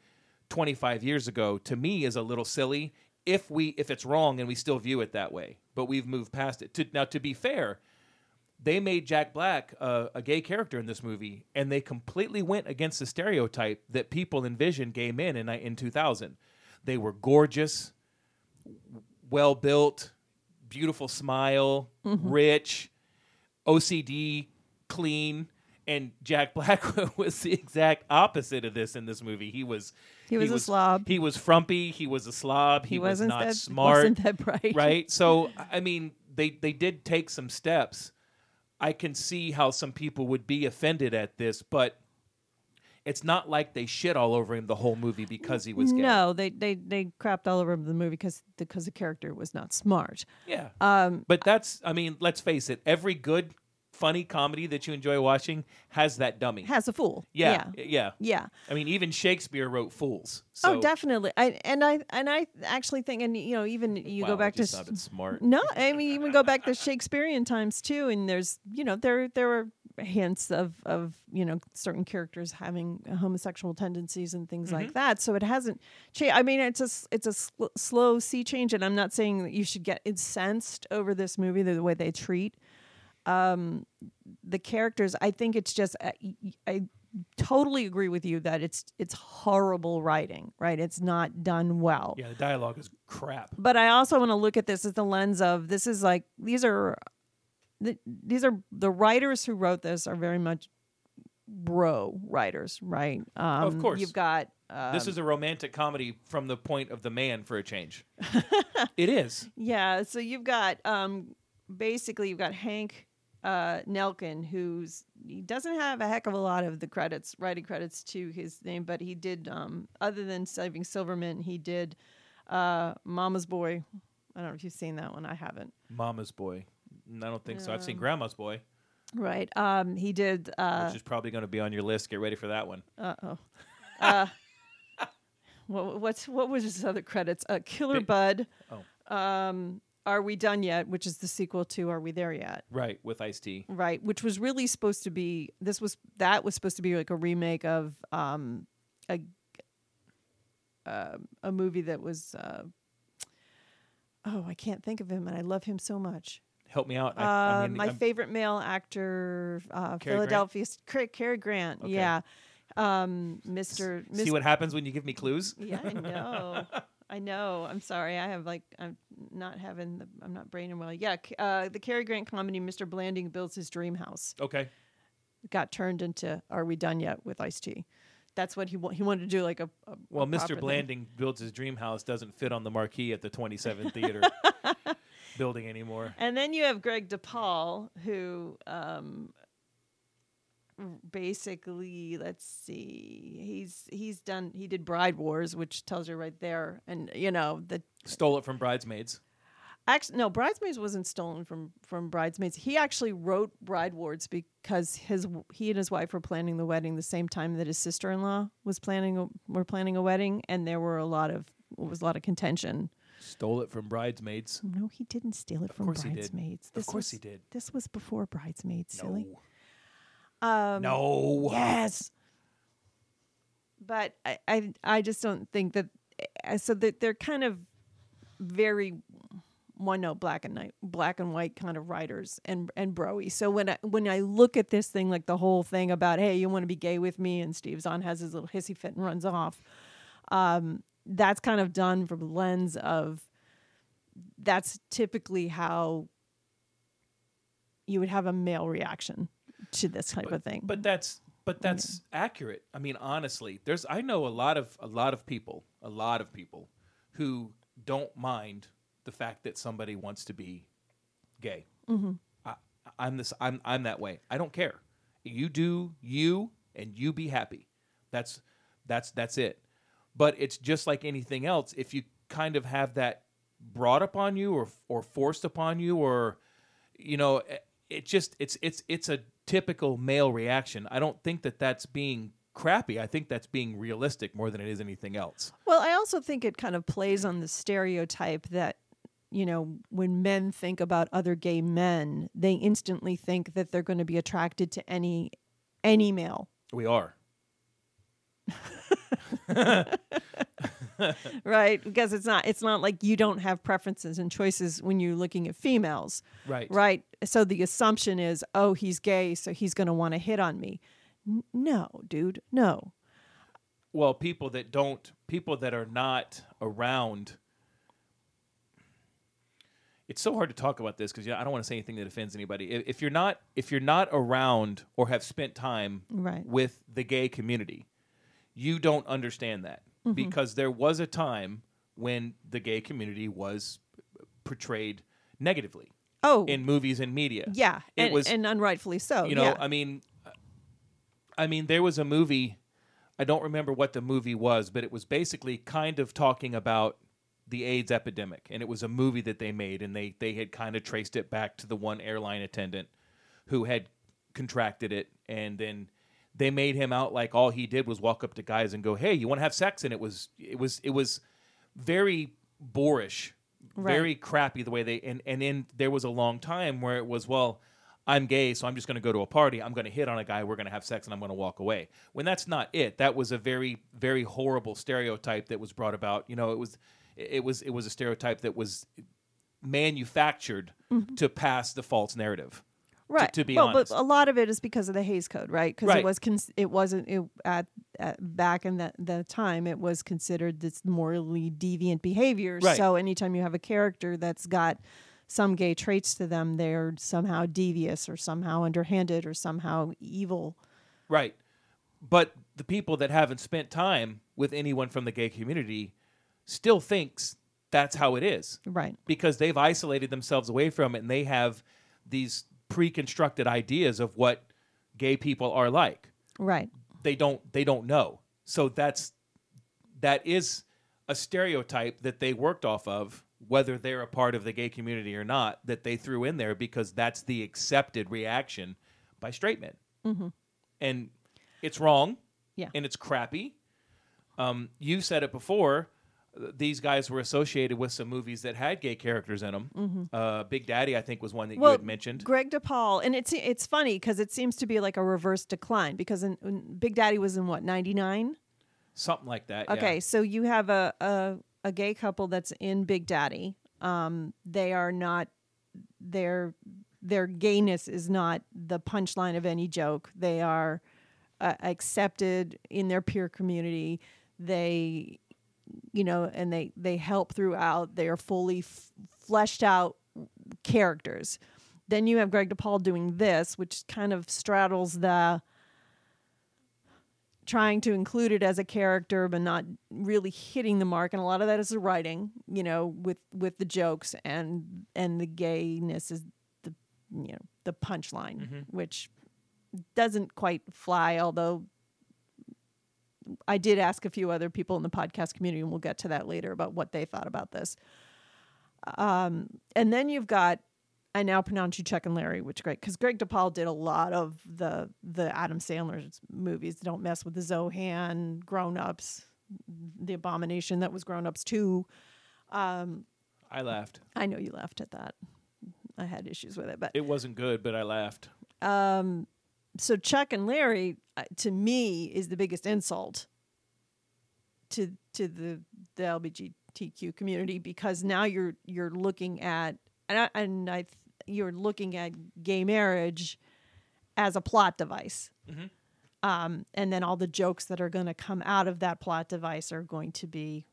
25 years ago to me is a little silly if we if it's wrong and we still view it that way. But we've moved past it. To, now to be fair, they made Jack Black uh, a gay character in this movie, and they completely went against the stereotype that people envisioned gay men in in 2000. They were gorgeous, well built, beautiful smile, Mhm. rich, OCD, clean, and Jack Black was the exact opposite of this in this movie. He was He was a slob. He was frumpy. He was a slob. He, He was not that- smart. wasn't that bright. right? So I mean, they they did take some steps. I can see how some people would be offended at this, but it's not like they shit all over him the whole movie because he was gay. No, they they they crapped all over the movie because because the character was not smart. Yeah. Um, But that's, I mean, let's face it. Every good, funny comedy that you enjoy watching has that dummy. has a fool. yeah, Yeah. yeah, Yeah. I mean, even Shakespeare wrote fools. So, oh, definitely. I and I and I actually think, and you know, even you Wow, go back to smart. No, I mean even go back to Shakespearean times too, and there's you know there there were hints of of you know certain characters having homosexual tendencies and things like Mhm. that. So it hasn't changed. I mean, it's a it's a sl- slow sea change, and I'm not saying that you should get incensed over this movie the way they treat um the characters. I think it's just I, I totally agree with you that it's it's horrible writing. Right, it's not done well. yeah, the dialogue is crap. But I also want to look at this as the lens of this is like these are th- these are the writers who wrote this are very much bro writers, right? Um, of course. you've got um, this is a romantic comedy from the point of the man for a change. it is. yeah. So you've got um, basically you've got Hank uh, Nelken, who's he doesn't have a heck of a lot of the credits, writing credits to his name, but he did um, other than Saving Silverman, he did uh, Mama's Boy. I don't know if you've seen that one. I haven't. Mama's boy. I don't think so. I've seen Um, Grandma's boy, Right. Um, he did. Uh, which is probably going to be on your list. Get ready for that one. Uh oh. Uh, what, what's what was his other credits? Uh, Killer Big- Bud. Oh. Um, Are we done yet? Which is the sequel to Are We There Yet? Right, with Ice T. Right, which was really supposed to be. This was that was supposed to be like a remake of um, a uh, a movie that was. Uh, oh, I can't think of him, and I love him so much. Help me out. I, Uh, I mean, my I'm- favorite male actor, uh, Cary Grant? Philadelphia, Cary, Cary Grant. Okay. Yeah, um, Mr. See what happens when you give me clues? Yeah, I know. I know. I'm sorry. I have like I'm not having the I'm not braining well. Yeah, uh, the Cary Grant comedy Mr. Blanding builds his dream house Okay. got turned into Are We Done Yet with Ice T. That's what he wa- he wanted to do like a, a Well, a Mr. proper thing. Blanding builds his dream house doesn't fit on the marquee at the 27 Theater building anymore. And then you have Greg DePaul, who um, basically, let's see, he's he's done he did Bride Wars, which tells you right there, and you know the Stole it from Bridesmaids. actually no Bridesmaids wasn't stolen from from Bridesmaids. He actually wrote Bride Wars because his he and his wife were planning the wedding the same time that his sister in law was planning a, were planning a wedding, and there were a lot of was a lot of contention. Stole it from Bridesmaids. No, he didn't steal it from he did. Bridesmaids. Of course was- he did. This was before Bridesmaids, No. silly. Um, No. Yes. But I, I, I just don't think that. uh, So that they're kind of very one note black and night, black and white kind of writers and and broy. So when I when I look at this thing, like the whole thing about hey, you want to be gay with me, and Steve Zahn has his little hissy fit and runs off. Um, that's kind of done from the lens of that's typically how you would have a male reaction to this type of thing. But that's but that's accurate. I mean, honestly, there's I know a lot of a lot of people, a lot of people who don't mind the fact that somebody wants to be gay. Mhm. I, I'm this. I'm I'm that way. I don't care. You do you, and you be happy. That's that's that's it. But it's just like anything else. If you kind of have that brought upon you, or or forced upon you, or you know, it just it's it's it's a typical male reaction. I don't think that that's being crappy. I think that's being realistic more than it is anything else. Well, I also think it kind of plays on the stereotype that, you know, when men think about other gay men, they instantly think that they're going to be attracted to any any male, We are. right? Because it's not it's not like you don't have preferences and choices when you're looking at females. Right. Right? So the assumption is, "Oh, he's gay, so he's going to want to hit on me." N- no, dude. No. well people that don't people that are not around it's so hard to talk about this because you know, i don't want to say anything that offends anybody if, if you're not if you're not around or have spent time Right. with the gay community you don't understand that Mhm. because there was a time when the gay community was portrayed negatively Oh. in movies and media Yeah, it and, was and unrightfully so. you know yeah. i mean i mean there was a movie I don't remember what the movie was, but it was basically kind of talking about the AIDS epidemic, and it was a movie that they made, and they they had kind of traced it back to the one airline attendant who had contracted it, and then they made him out like all he did was walk up to guys and go, "Hey, you want to have sex?" And it was it was it was very boorish, Right. very crappy the way they and and then there was a long time where it was well. I'm gay, so I'm just going to go to a party. I'm going to hit on a guy. We're going to have sex, and I'm going to walk away. When that's not it. That was a very, very horrible stereotype that was brought about. You know, it was, it was, it was a stereotype that was manufactured mm-hmm. to pass the false narrative. To- right To, be well honest, but a lot of it is because of the Hays Code right because Right. it was cons- it wasn't it, at, at back in that the time it was considered this morally deviant behavior Right. so anytime you have a character that's got some gay traits to them they're somehow devious or somehow underhanded or somehow evil Right. But the people that haven't spent time with anyone from the gay community still thinks that's how it is. Right. Because they've isolated themselves away from it and they have these pre-constructed ideas of what gay people are like. right They don't they don't know. So that's that is a stereotype that they worked off of whether they're a part of the gay community or not that they threw in there because that's the accepted reaction by straight men Mhm. and it's wrong. Yeah. And it's crappy. Um, you said it before. These guys were associated with some movies that had gay characters in them. Mhm. Uh, Big Daddy, I think, was one that you had mentioned. Greg DePaul, and it's it's funny because it seems to be like a reverse decline because in, Big Daddy was in what ninety nine. Something like that. yeah. Okay, so you have a, a a gay couple that's in Big Daddy. Um, they are not their their gayness is not the punchline of any joke. They are uh, accepted in their peer community. They, you know, and they they help throughout. They are fully f- fleshed out characters. Then you have Greg DePaul doing this, which kind of straddles the trying to include it as a character but not really hitting the mark and a lot of that is the writing you know with with the jokes and and the gayness is the you know the punchline Mhm. which doesn't quite fly although I did ask a few other people in the podcast community and we'll get to that later about what they thought about this um and then you've got I now pronounce you Chuck and Larry, which is great because Greg DePaul did a lot of the the Adam Sandler's movies. Don't mess with the Zohan, Grown Ups, The Abomination that was Grown Ups too. Um, I laughed. I know you laughed at that. I had issues with it, but It wasn't good, but I laughed. um, so Chuck and Larry, uh, to me, is the biggest insult to to the the LGBTQ community because now you're you're looking at and I, and I th- you're looking at gay marriage as a plot device. Mhm. Um, and then all the jokes that are going to come out of that plot device are going to be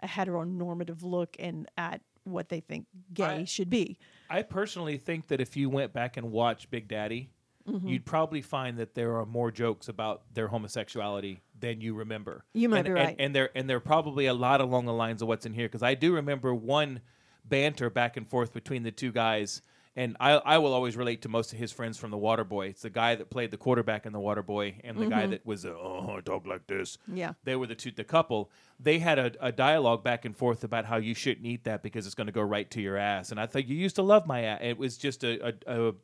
a heteronormative look and at what they think gay I- should be. I personally think that if you went back and watched Big Daddy, Mhm. you'd probably find that there are more jokes about their homosexuality than you remember. You might and, be right. And, there and there are probably a lot along the lines of what's in here because I do remember one banter back and forth between the two guys. And I, I will always relate to most of his friends from the Waterboy. It's the guy that played the quarterback in the Waterboy, and the guy Mhm. that was uh, oh, talk like this. Yeah. they were the two, the couple. They had a, a dialogue back and forth about how you shouldn't eat that because it's going to go right to your ass. And I thought you used to love my ass. It was just a a, a,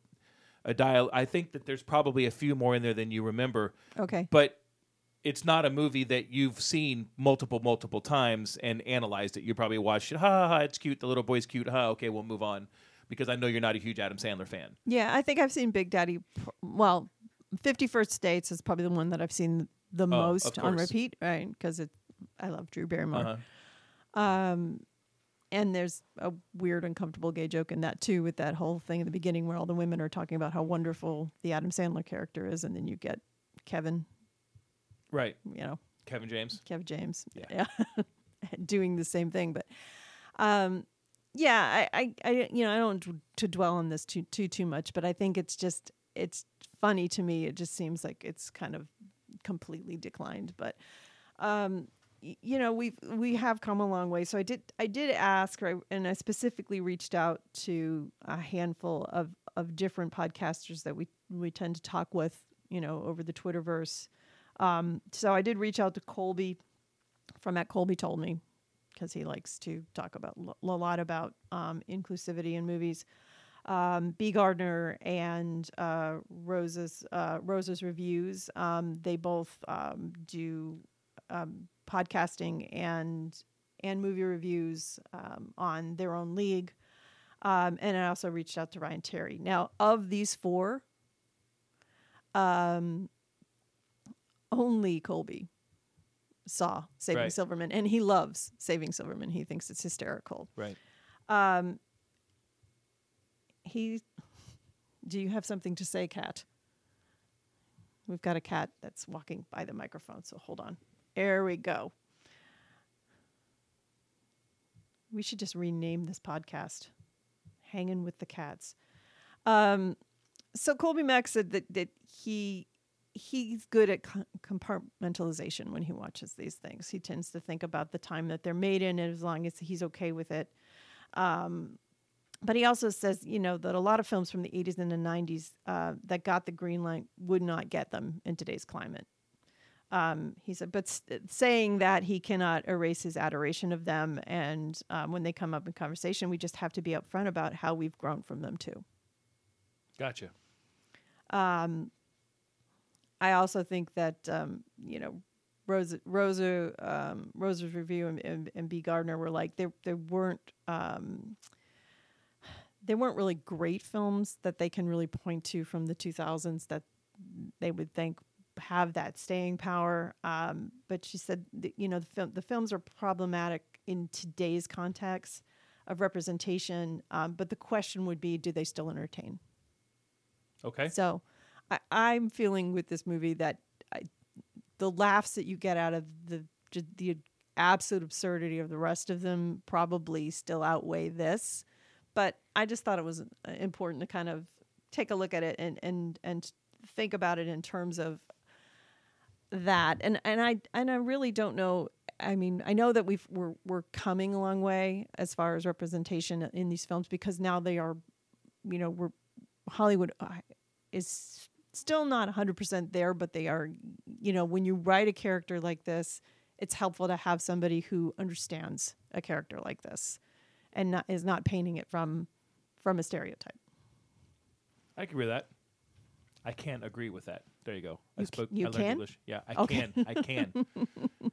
a dial. I think that there's probably a few more in there than you remember. Okay. but it's not a movie that you've seen multiple multiple times and analyzed it. You probably watched it. Ha ha ha! It's cute. The little boy's cute. Ha. Okay, we'll move on because I know you're not a huge Adam Sandler fan. Yeah, I think I've seen Big Daddy. Well, Fifty First Dates is probably the one that I've seen the Oh, most on repeat, right? Because it, I love Drew Barrymore. Uh-huh. Um, and there's a weird, uncomfortable gay joke in that too, with that whole thing in the beginning where all the women are talking about how wonderful the Adam Sandler character is, and then you get Kevin, Right. you know, Kevin James. Kevin James, Yeah. yeah. doing the same thing. But um, yeah, I, I, I, you know, I don't d- to dwell on this too, too, too much, but I think it's just it's funny to me. It just seems like it's kind of completely declined. But um, you know, we've we have come a long way. So I did I did ask, and I specifically reached out to a handful of of different podcasters that we we tend to talk with, you know, over the Twitterverse Um, so I did reach out to Colby from at Colby Told Me because he likes to talk about a lot about um, inclusivity in movies. Um, B Gardner and uh, Rose's uh, Rose's reviews. Um, they both um, do um, podcasting and and movie reviews um, on their own league. Um, and I also reached out to Ryan Terry. Now, of these four, um, only Colby saw Saving Right. Silverman, and he loves Saving Silverman. He thinks it's hysterical. Right. Um, he, do you have something to say, Cat? We've got a cat that's walking by the microphone, so hold on. There we go. We should just rename this podcast Hanging with the Cats. Um, so Colby Mack said that, that he he's good at compartmentalization when he watches these things. He tends to think about the time that they're made in, and as long as he's okay with it. Um, but he also says, you know, that a lot of films from the 80s and the 90s uh, that got the green light would not get them in today's climate. Um, he said, but saying that he cannot erase his adoration of them, and um, when they come up in conversation, we just have to be upfront about how we've grown from them too. Gotcha. Um, I also think that um, you know, Rosa, Rosa, um, Rosa's review and, and, and B Gardner were like they they weren't um, they weren't really great films that they can really point to from the 2000s that they would think have that staying power. Um, but she said, that, you know, the, film, the films are problematic in today's context of representation. Um, but the question would be, do they still entertain? Okay. So I, I'm feeling with this movie that I, the laughs that you get out of the the absolute absurdity of the rest of them probably still outweigh this. But I just thought it was uh, important to kind of take a look at it and and and think about it in terms of that. And and I and I really don't know. I mean, I know that we've we're we're coming a long way as far as representation in these films because now they are, you know, we're Hollywood uh, is still not 100% there, but they are, you know, when you write a character like this, it's helpful to have somebody who understands a character like this and not, is not painting it from from a stereotype. I agree with that. I can't agree with that. There you go. I You spoke. you I learned can? English. Yeah, I Okay. can. I can.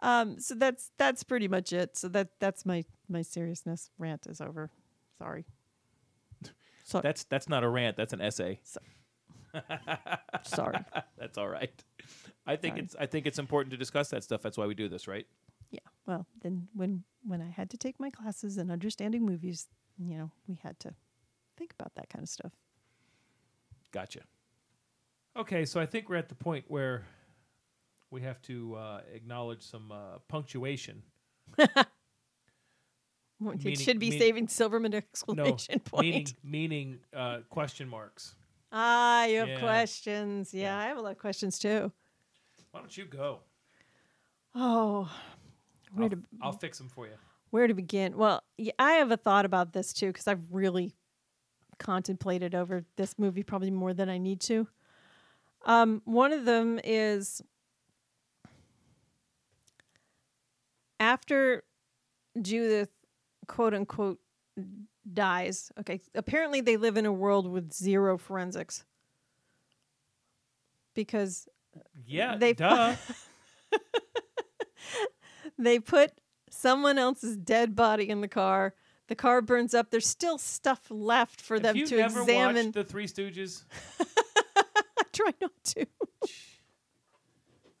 Um, so that's that's pretty much it. So that that's my my seriousness rant is over. Sorry. So That's that's not a rant. That's an essay. Sorry. that's all right. I think Sorry. it's I think it's important to discuss that stuff. That's why we do this, right? yeah. Well, then when when I had to take my classes in understanding movies, you know, we had to think about that kind of stuff. Gotcha. Okay, so I think we're at the point where we have to uh, acknowledge some uh, punctuation. It Meaning- should be saving Silverman No, exclamation point. meaning meaning uh, question marks. Ah, you have Yeah. questions. Yeah, I have a lot of questions too. Why don't you go? Oh, where I'll, to I'll fix them for you. where to begin? Well, yeah, I have a thought about this too because I've really contemplated over this movie probably more than I need to. Um, one of them is after Judith, quote unquote, dies. Okay, apparently they live in a world with zero forensics because Yeah, they duh. they put someone else's dead body in the car. The car burns up. There's still stuff left for Have them you to examine. the Three Stooges? Try not to.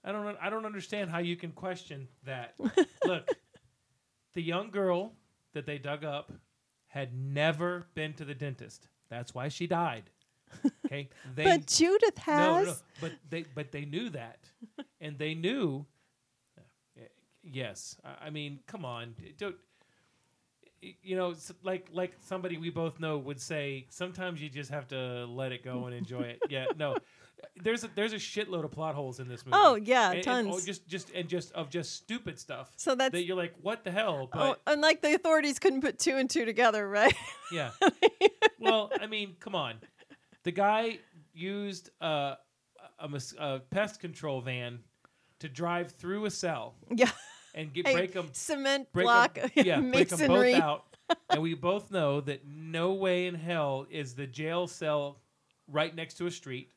I don't. I don't understand how you can question that. Look, the young girl that they dug up had never been to the dentist. That's why she died. Okay, they, but Judith has. No, no, but they but they knew that, and they knew. uh, Yes, I- I mean, come on, don't. You know, like like somebody we both know would say, sometimes you just have to let it go and enjoy it. Yeah, no, there's a, there's a shitload of plot holes in this movie. Oh, yeah, And- and, oh, tons. just just and just of just stupid stuff. So that's- that you're like, what the hell? But Oh, unlike the authorities couldn't put two and two together, right? yeah. well, I mean, come on. The guy used uh, a, a pest control van to drive through a cell Yeah. and get Hey, break them cement break block yeah, break 'em masonry. both out. and we both know that no way in hell is the jail cell right next to a street.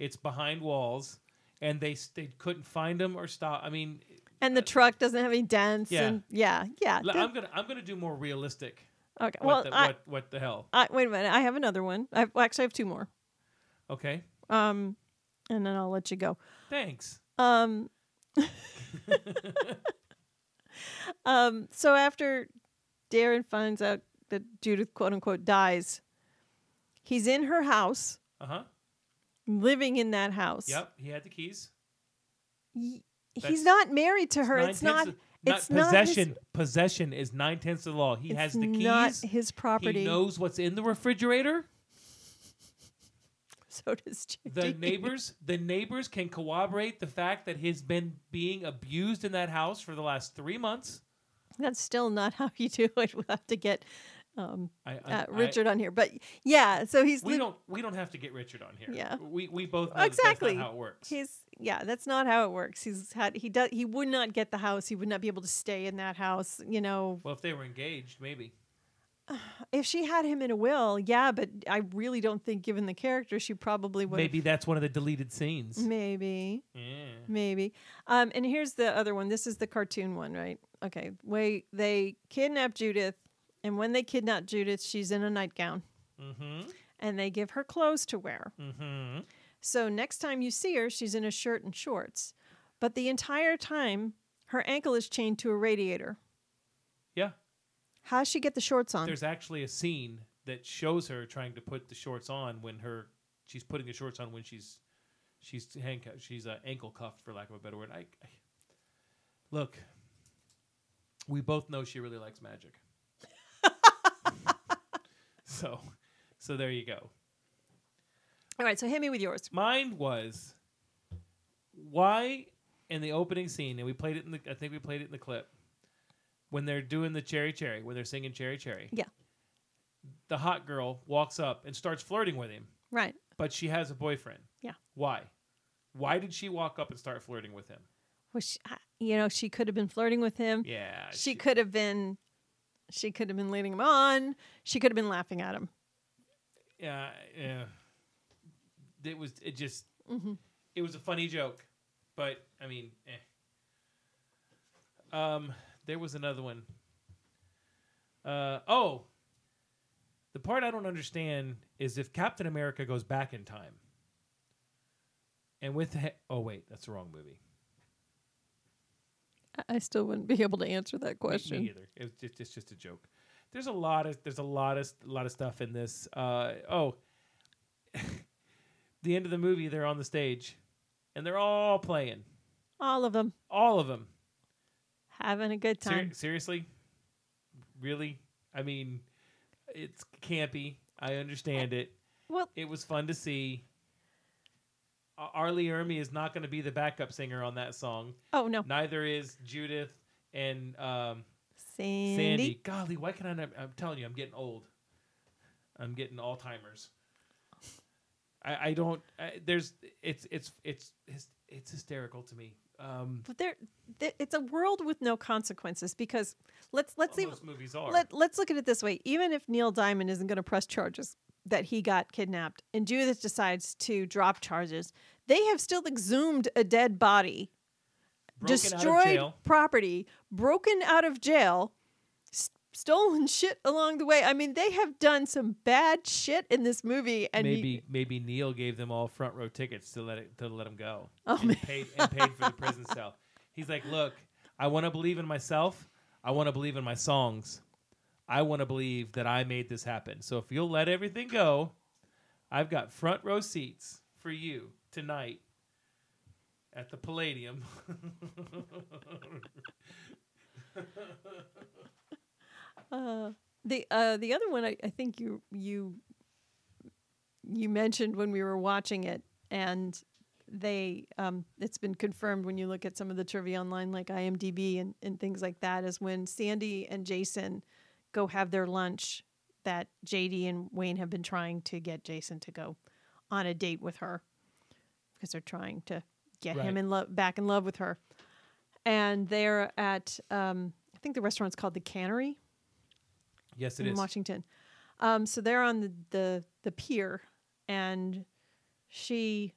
It's behind walls, and they they couldn't find them or stop. I mean, And the truck doesn't have any dents. Yeah. And yeah, yeah. l- I'm gonna I'm gonna do more realistic. okay. What Well, the, I, what what the hell? I, wait a minute. I have another one. I well, actually I have two more. Okay, Um, and then I'll let you go. thanks. Um, um, so after Darren finds out that Judith, quote unquote, dies, he's in her house, Uh huh. Living in that house. Yep, he had the keys. That's- he's not married to her. It's not. Nine-tenths It's not not his- possession. possession is nine tenths of the law. He has the keys. not his property. He knows what's in the refrigerator. So does The neighbors, the neighbors can corroborate the fact that he's been being abused in that house for the last three months. That's still not how you do it. We'll have to get um, I, I- uh, I- Richard on here, but yeah. So he's we li- don't we don't have to get Richard on here. Yeah. we we both that exactly how it works. He's yeah, that's not how it works. He's had he does he would not get the house. He would not be able to stay in that house. You know, well, if they were engaged, maybe. if she had him in a will, yeah, but I really don't think, given the character, she probably would. Maybe that's one of the deleted scenes. Maybe. Yeah. Maybe. Um, and here's the other one. This is the cartoon one, right? Okay. Way they kidnap Judith, and when they kidnap Judith, she's in a nightgown, Mm-hmm. and they give her clothes to wear. Mm-hmm. So next time you see her, she's in a shirt and shorts, but the entire time her ankle is chained to a radiator. Yeah. How's she get the shorts on? There's actually a scene that shows her trying to put the shorts on when her she's putting the shorts on when she's she's handcuffed. She's uh, ankle cuffed, for lack of a better word. I, I look. We both know she really likes magic. so, so there you go. All right, so hit me with yours. Mine was why in the opening scene, and we played it in the. I think we played it in the clip when they're doing the cherry cherry, when they're singing cherry cherry. Yeah. The hot girl walks up and starts flirting with him, Right. but she has a boyfriend. Yeah. Why? Why did she walk up and start flirting with him? Well, she, you know, she could have been flirting with him. Yeah, She could have been. She could have been leading him on. She could have been laughing at him. Yeah, yeah. It was. It just. Mhm. It was a funny joke, but I mean, eh. Um, there was another one. Uh oh. The part I don't understand is if Captain America goes back in time. And with he- oh wait, that's the wrong movie. I- still wouldn't be able to answer that question. Me, either. It was just, it's just a joke. There's a lot of there's a lot of a lot of stuff in this. Uh, oh, the end of the movie, they're on the stage, and they're all playing. All of them All of them. having a good Ser- time. seriously, really? I mean, it's campy. I understand it. Well, it was fun to see. R. Lee Ermey is not going to be the backup singer on that song. Oh, no. Neither is Judith and um, Sandy. Sandy. Golly, why can I? Not, I'm telling you, I'm getting old. I'm getting Alzheimer's. I, I don't. I, there's. It's it's it's it's it's hysterical to me. Um, But there, th- it's a world with no consequences because let's let's see. movies are. Let Let's look at it this way: even if Neil Diamond isn't going to press charges that he got kidnapped, and Judith decides to drop charges, they have still exhumed a dead body, Broken destroyed property, broken out of jail. s- Stolen shit along the way. I mean, they have done some bad shit in this movie, and maybe maybe Neil gave them all front row tickets to let it to let him go. Oh, and man. paid and paid for the prison cell. He's like, look, I want to believe in myself. I want to believe in my songs. I want to believe that I made this happen. So if you'll let everything go, I've got front row seats for you tonight at the Palladium. Uh, the uh, the other one I, I think you you you mentioned when we were watching it, and they um, it's been confirmed when you look at some of the trivia online, like IMDb and, and things like that, is when Sandy and Jason go have their lunch. That JD and Wayne have been trying to get Jason to go on a date with her. because they're trying to get Right. him in love back in love with her. And they're at um, I think the restaurant's called the Cannery Yes, it in is. Washington. Um, so they're on the, the the pier, and she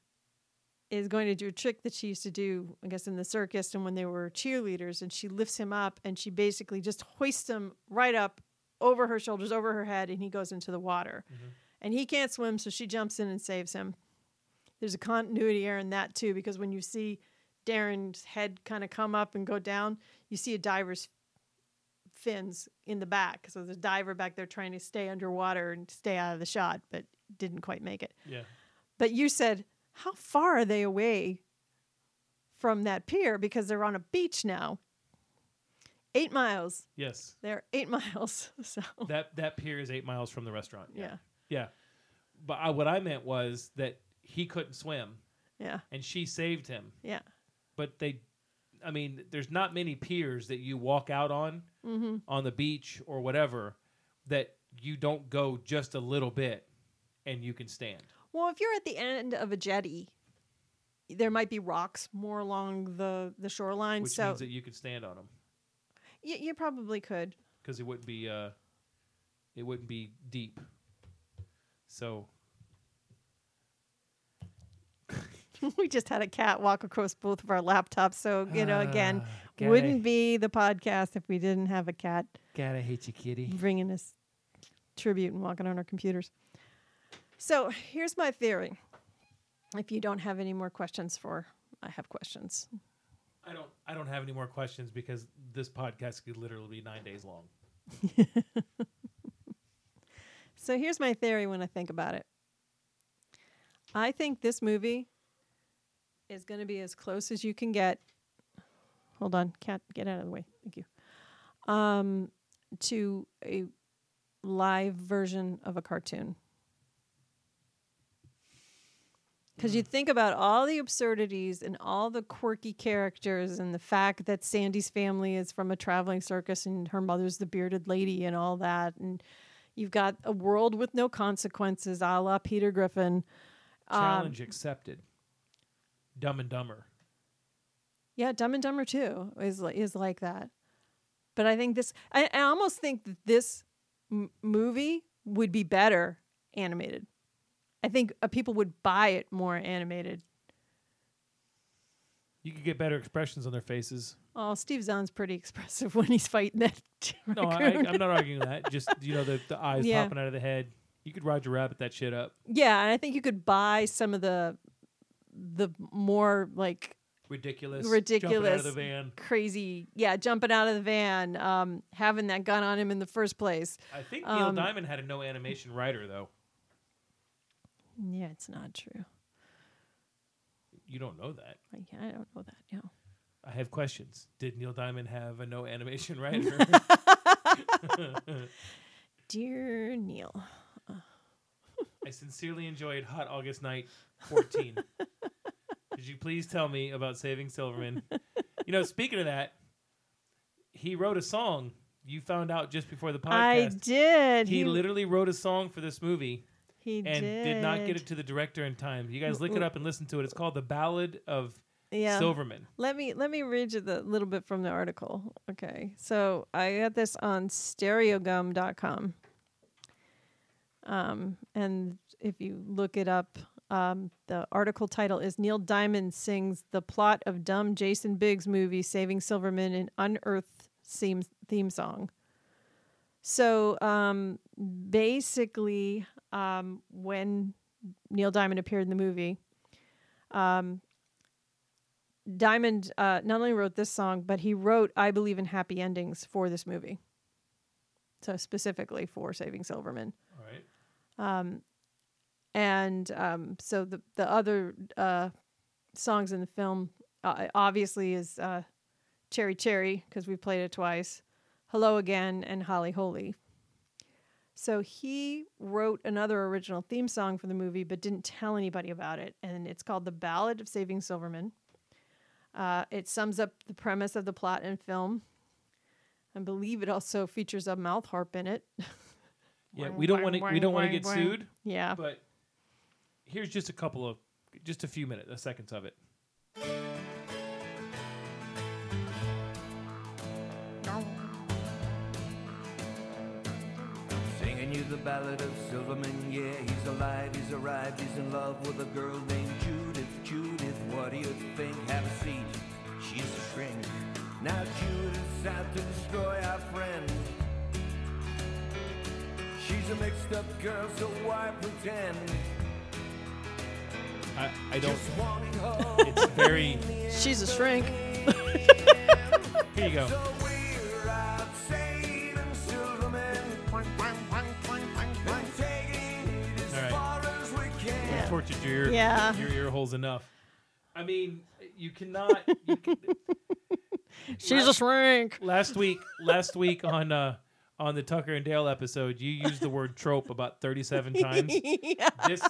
is going to do a trick that she used to do, I guess, in the circus and when they were cheerleaders. And she lifts him up, and she basically just hoists him right up over her shoulders, over her head, and he goes into the water. Mm-hmm. And he can't swim, so she jumps in and saves him. There's a continuity error in that too, because when you see Darren's head kind of come up and go down, you see a diver's fins in the back. So there's a diver back there trying to stay underwater and stay out of the shot, but didn't quite make it. Yeah. But you said, how far are they away from that pier? Because they're on a beach now. Eight miles. Yes. They're eight miles. So That that pier is eight miles from the restaurant. yeah, Yeah. But I, what I meant was that he couldn't swim yeah, and she saved him. yeah. But they, I mean, there's not many piers that you walk out on Mm-hmm. on the beach or whatever that you don't go just a little bit and you can stand. Well, if you're at the end of a jetty, there might be rocks more along the the shoreline. Which so means that you could stand on them y- you probably could. because it wouldn't be uh, it wouldn't be deep. So we just had a cat walk across both of our laptops. So, you know, again, gotta- wouldn't be the podcast if we didn't have a cat God, I hate you, kitty. bringing us tribute and walking on our computers. So, here's my theory. If you don't have any more questions for, I have questions. I don't. I don't have any more questions because this podcast could literally be nine days long. So, here's my theory when I think about it. I think this movie is going to be as close as you can get. Hold on, cat, get out of the way. Thank you. Um, to a live version of a cartoon. Because you think about all the absurdities and all the quirky characters, and the fact that Sandy's family is from a traveling circus and her mother's the bearded lady and all that. And you've got a world with no consequences, a la Peter Griffin. Um, Challenge accepted. Dumb and Dumber. Yeah, Dumb and Dumber too is is like that. But I think this, I, I almost think that this m- movie would be better animated. I think uh, people would buy it more animated. You could get better expressions on their faces. Oh, Steve Zahn's pretty expressive when he's fighting that. No, I. I'm not arguing that. Just you know the, the eyes Yeah. popping out of the head. You could Roger Rabbit that shit up. Yeah, and I think you could buy some of the the more like Ridiculous. ridiculous, Jumping out of the van. crazy. Yeah, jumping out of the van, um, having that gun on him in the first place. I think Neil Um, Diamond had a no animation writer though. Yeah, it's not true. You don't know that. I, I don't know that. Yeah. I have questions. Did Neil Diamond have a no animation writer? Dear Neil. I sincerely enjoyed Hot August Night 14. Could you please tell me about Saving Silverman? You know, speaking of that, he wrote a song. You found out just before the podcast. I did. He, literally wrote a song for this movie he and did. not get it to the director in time. You guys look it up and listen to it. It's called The Ballad of yeah. Silverman. Let me let me read you the little bit from the article. Okay. So I got this on stereogum.com. Um, and if you look it up, um, the article title is Neil Diamond sings the plot of dumb Jason Biggs movie Saving Silverman in Unearthed theme, theme song. So um, basically, um, when Neil Diamond appeared in the movie, um, Diamond uh, not only wrote this song, but he wrote "I Believe in Happy Endings" for this movie. So specifically for Saving Silverman. All right. Um, and um, so the the other uh, songs in the film uh, obviously is uh, "Cherry Cherry" because we played it twice, "Hello Again," and "Holly Holy." So he wrote another original theme song for the movie, but didn't tell anybody about it, and it's called "The Ballad of Saving Silverman." Uh, it sums up the premise of the plot and film. I believe it also features a mouth harp in it. Yeah, we don't want to. We don't want to get Wang, wang. sued. Yeah. But here's just a couple of just a few minutes, uh, seconds of it. The ballad of Silverman, yeah, he's alive, he's arrived, he's in love with a girl named Judith. Judith, what do you think? Have a seat, she's a shrink. Now Judith's out to destroy our friend. She's a mixed up girl, so why pretend? I, I don't. Just wanting her It's very. She's a shrink. Here you go. Can. your ear, Yeah. your ear holes enough. I mean, you cannot. You can, She's a shrink. last week, last week on uh, on the Tucker and Dale episode, you used the word trope about thirty-seven times. yeah. This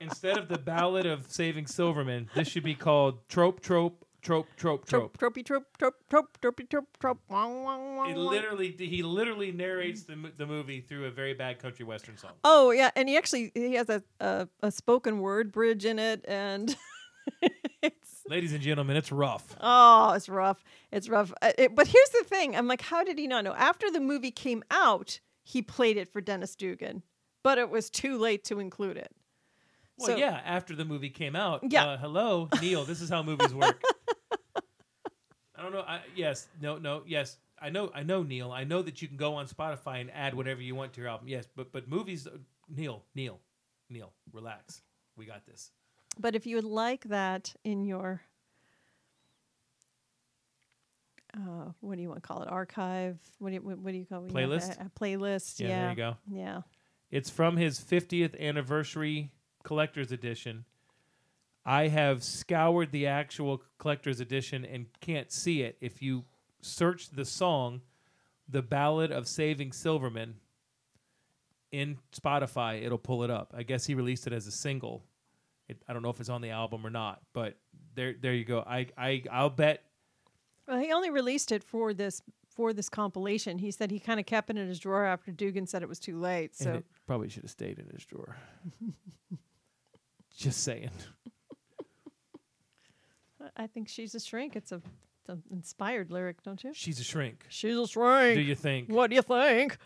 instead of the Ballad of Saving Silverman, this should be called trope, trope, trope, trope, trope. Trope, tropey, trope, trope, trope, tropey, trope, trope. It literally, he literally narrates the mo- the movie through a very bad country western song. Oh yeah, and he actually he has a a, a spoken word bridge in it, and it's Ladies and gentlemen, it's rough. oh, it's rough. It's rough. Uh, it- but here's the thing: I'm like, how did he not know? After the movie came out, he played it for Dennis Dugan, but it was too late to include it. Well, So- yeah, after the movie came out. Yeah. Uh, hello, Neil. This is how movies work. I don't know. I, yes. No. No. Yes. I know. I know, Neil. I know that you can go on Spotify and add whatever you want to your album. Yes, but but movies. uh, Neil. Neil. Neil. Relax. We got this. But if you would like that in your uh, what do you want to call it? Archive? What do you what, what do you call it? when you Playlist? A, a playlist. Yeah, Yeah. there you go. Yeah. It's from his 50th anniversary collector's edition. I have scoured the actual collector's edition and can't see it. If you search the song, The Ballad of Saving Silverman, in Spotify, it'll pull it up. I guess he released it as a single. It, I don't know if it's on the album or not, but there, there you go. I, I, I'll bet. Well, he only released it for this for this compilation. He said he kind of kept it in his drawer after Dugan said it was too late. So it probably should have stayed in his drawer. Just saying. I- think she's a shrink. It's a, it's an inspired lyric, don't you? She's a shrink. She's a shrink. Do you think? What do you think?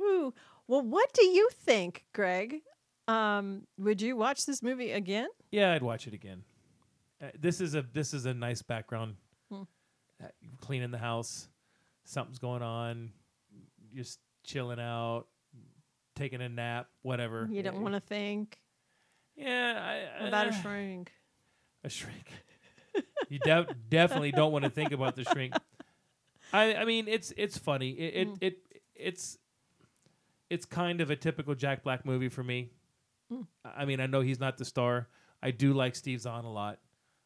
Ooh. Well, what do you think, Greg? Um, would you watch this movie again? Yeah, I'd watch it again. Uh, this is a this is a nice background. Hmm. Uh, cleaning the house, something's going on, just chilling out, taking a nap, whatever. You don't want to think Yeah, I, about a uh, shrink. A shrink. you de- definitely don't want to think about the shrink. I I mean it's it's funny. It it, Mm. it it's it's kind of a typical Jack Black movie for me. Mm. I mean, I know he's not the star. I do like Steve Zahn a lot.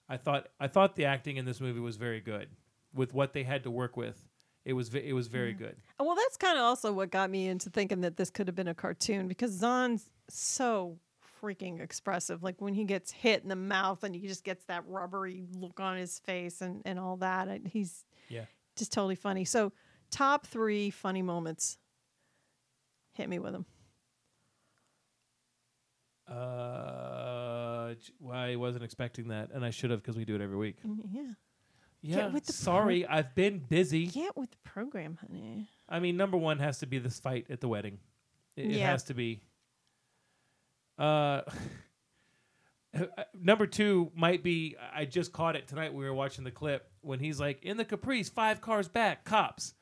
I thought I thought the acting in this movie was very good with what they had to work with. It was it was very good. Uh, Well, that's kind of also what got me into thinking that this could have been a cartoon because Zahn's so freaking expressive. Like when he gets hit in the mouth and he just gets that rubbery look on his face and, and all that. He's Yeah. just totally funny. So, top three funny moments. Hit me with them. Uh, well, I wasn't expecting that, and I should have because we do it every week. Yeah. Yeah, Get with the pro- sorry, I've been busy. Get with the program, honey. I mean, number one has to be this fight at the wedding. It, it has to be. Uh, number two might be. I just caught it tonight. We were watching the clip when he's like, "In the Caprice, five cars back, cops."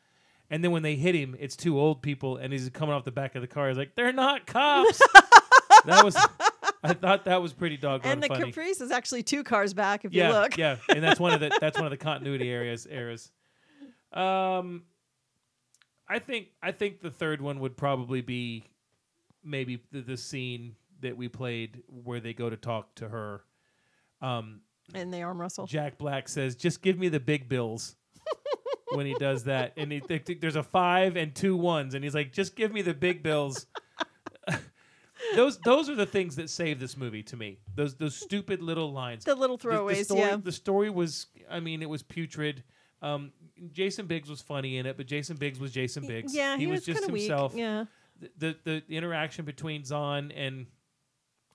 And then when they hit him, it's two old people, and he's coming off the back of the car. He's like, "They're not cops." that was. I thought that was pretty doggone And the funny. Caprice is actually two cars back if yeah, you look. yeah, and that's one of the that's one of the continuity areas eras. Um, I think I think the third one would probably be maybe the, the scene that we played where they go to talk to her. Um, And they arm wrestle. Jack Black says, "Just give me the big bills." when he does that, and he, th- th- there's a five and two ones, and he's like, "Just give me the big bills." Those those are the things that save this movie to me. Those those stupid little lines, The little the throwaways, story, yeah. The story was, I mean, it was putrid. Um, Jason Biggs was funny in it, but Jason Biggs was Jason Biggs. Yeah, he, was, was, just himself. Weak. Yeah. The, the the interaction between Zahn and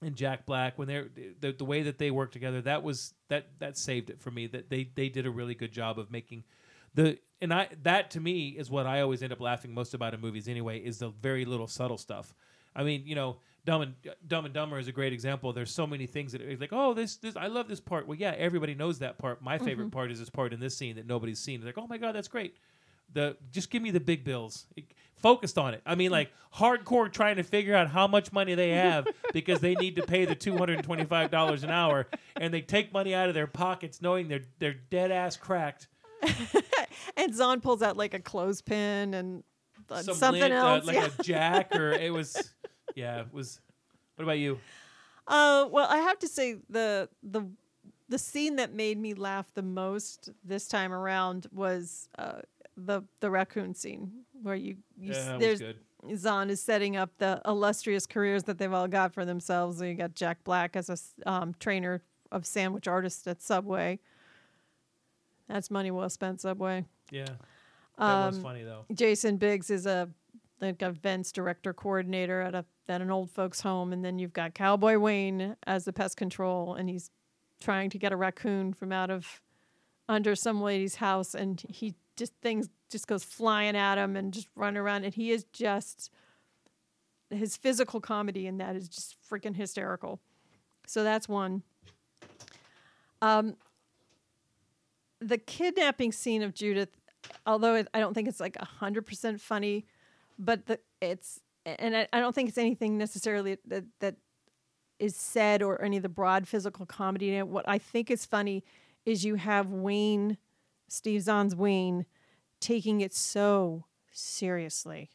and Jack Black when they're the, the way that they work together that was that that saved it for me that they they did a really good job of making the and I that to me is what I always end up laughing most about in movies anyway is the very little subtle stuff. I mean, you know, Dumb and Dumb and Dumber is a great example. There's so many things that it's like, oh, this this I love this part. Well, yeah, everybody knows that part. My favorite Mhm. part is this part in this scene that nobody's seen. They're like, oh my god, that's great. The just give me the big bills. It, Focused on it. I mean, like hardcore trying to figure out how much money they have because they need to pay the two hundred and twenty five dollars an hour, and they take money out of their pockets knowing they're they're dead ass cracked. and Zahn pulls out like a clothespin and uh, Some something uh, else. like yeah. a jack, or it was, yeah, it was. What about you? Uh, well, I have to say the the the scene that made me laugh the most this time around was uh, the the raccoon scene where you, you Yeah, was there's good. Zahn is setting up the illustrious careers that they've all got for themselves. And you got Jack Black as a um, trainer of sandwich artists at Subway. That's money well spent, Subway. Yeah, that was Um, funny though. Jason Biggs is a like events director coordinator at a at an old folks home, and then you've got Cowboy Wayne as the pest control, and he's trying to get a raccoon from out of under some lady's house, and he just things just goes flying at him and just run around, and he is just his physical comedy in that is just freaking hysterical. So that's one. Um, the kidnapping scene of Judith, although I don't think it's like hundred percent funny, but the, it's and I, I don't think it's anything necessarily that that is said or any of the broad physical comedy in it. What I think is funny is you have Wayne, Steve Zahn's Wayne, taking it so seriously,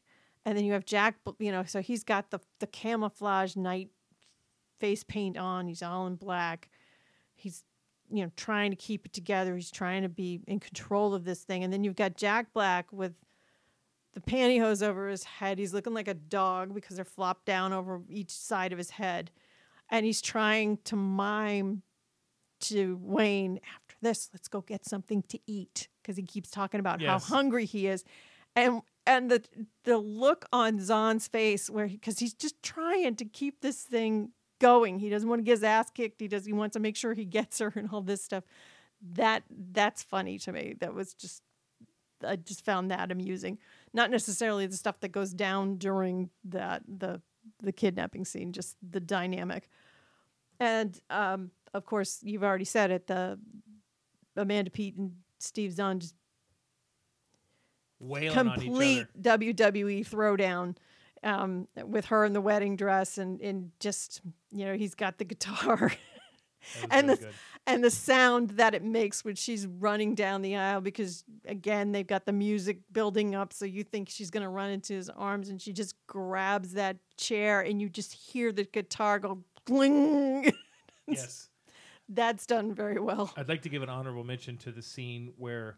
and then you have Jack. You know, so he's got the the camouflage night face paint on. He's all in black. He's you know trying to keep it together. He's trying to be in control of this thing. And then you've got Jack Black with the pantyhose over his head. He's looking like a dog because they're flopped down over each side of his head. And he's trying to mime to Wayne, after this, let's go get something to eat. Because he keeps talking about Yes. how hungry he is. And and the the look on Zahn's face where because he's just trying to keep this thing going. He doesn't want to get his ass kicked. He does he wants to make sure he gets her and all this stuff. That that's funny to me. That was just I just found that amusing. Not necessarily the stuff that goes down during that the the kidnapping scene, just the dynamic. And um, of course, you've already said it. The Amanda Peet and Steve Zahn just Wailing on each complete. WWE throwdown um, with her in the wedding dress and, and just you know he's got the guitar and the good. And the sound that it makes when she's running down the aisle because again they've got the music building up so you think she's going to run into his arms and she just grabs that chair and you just hear the guitar go gling Yes. that's done very well I'd like to give an honorable mention to the scene where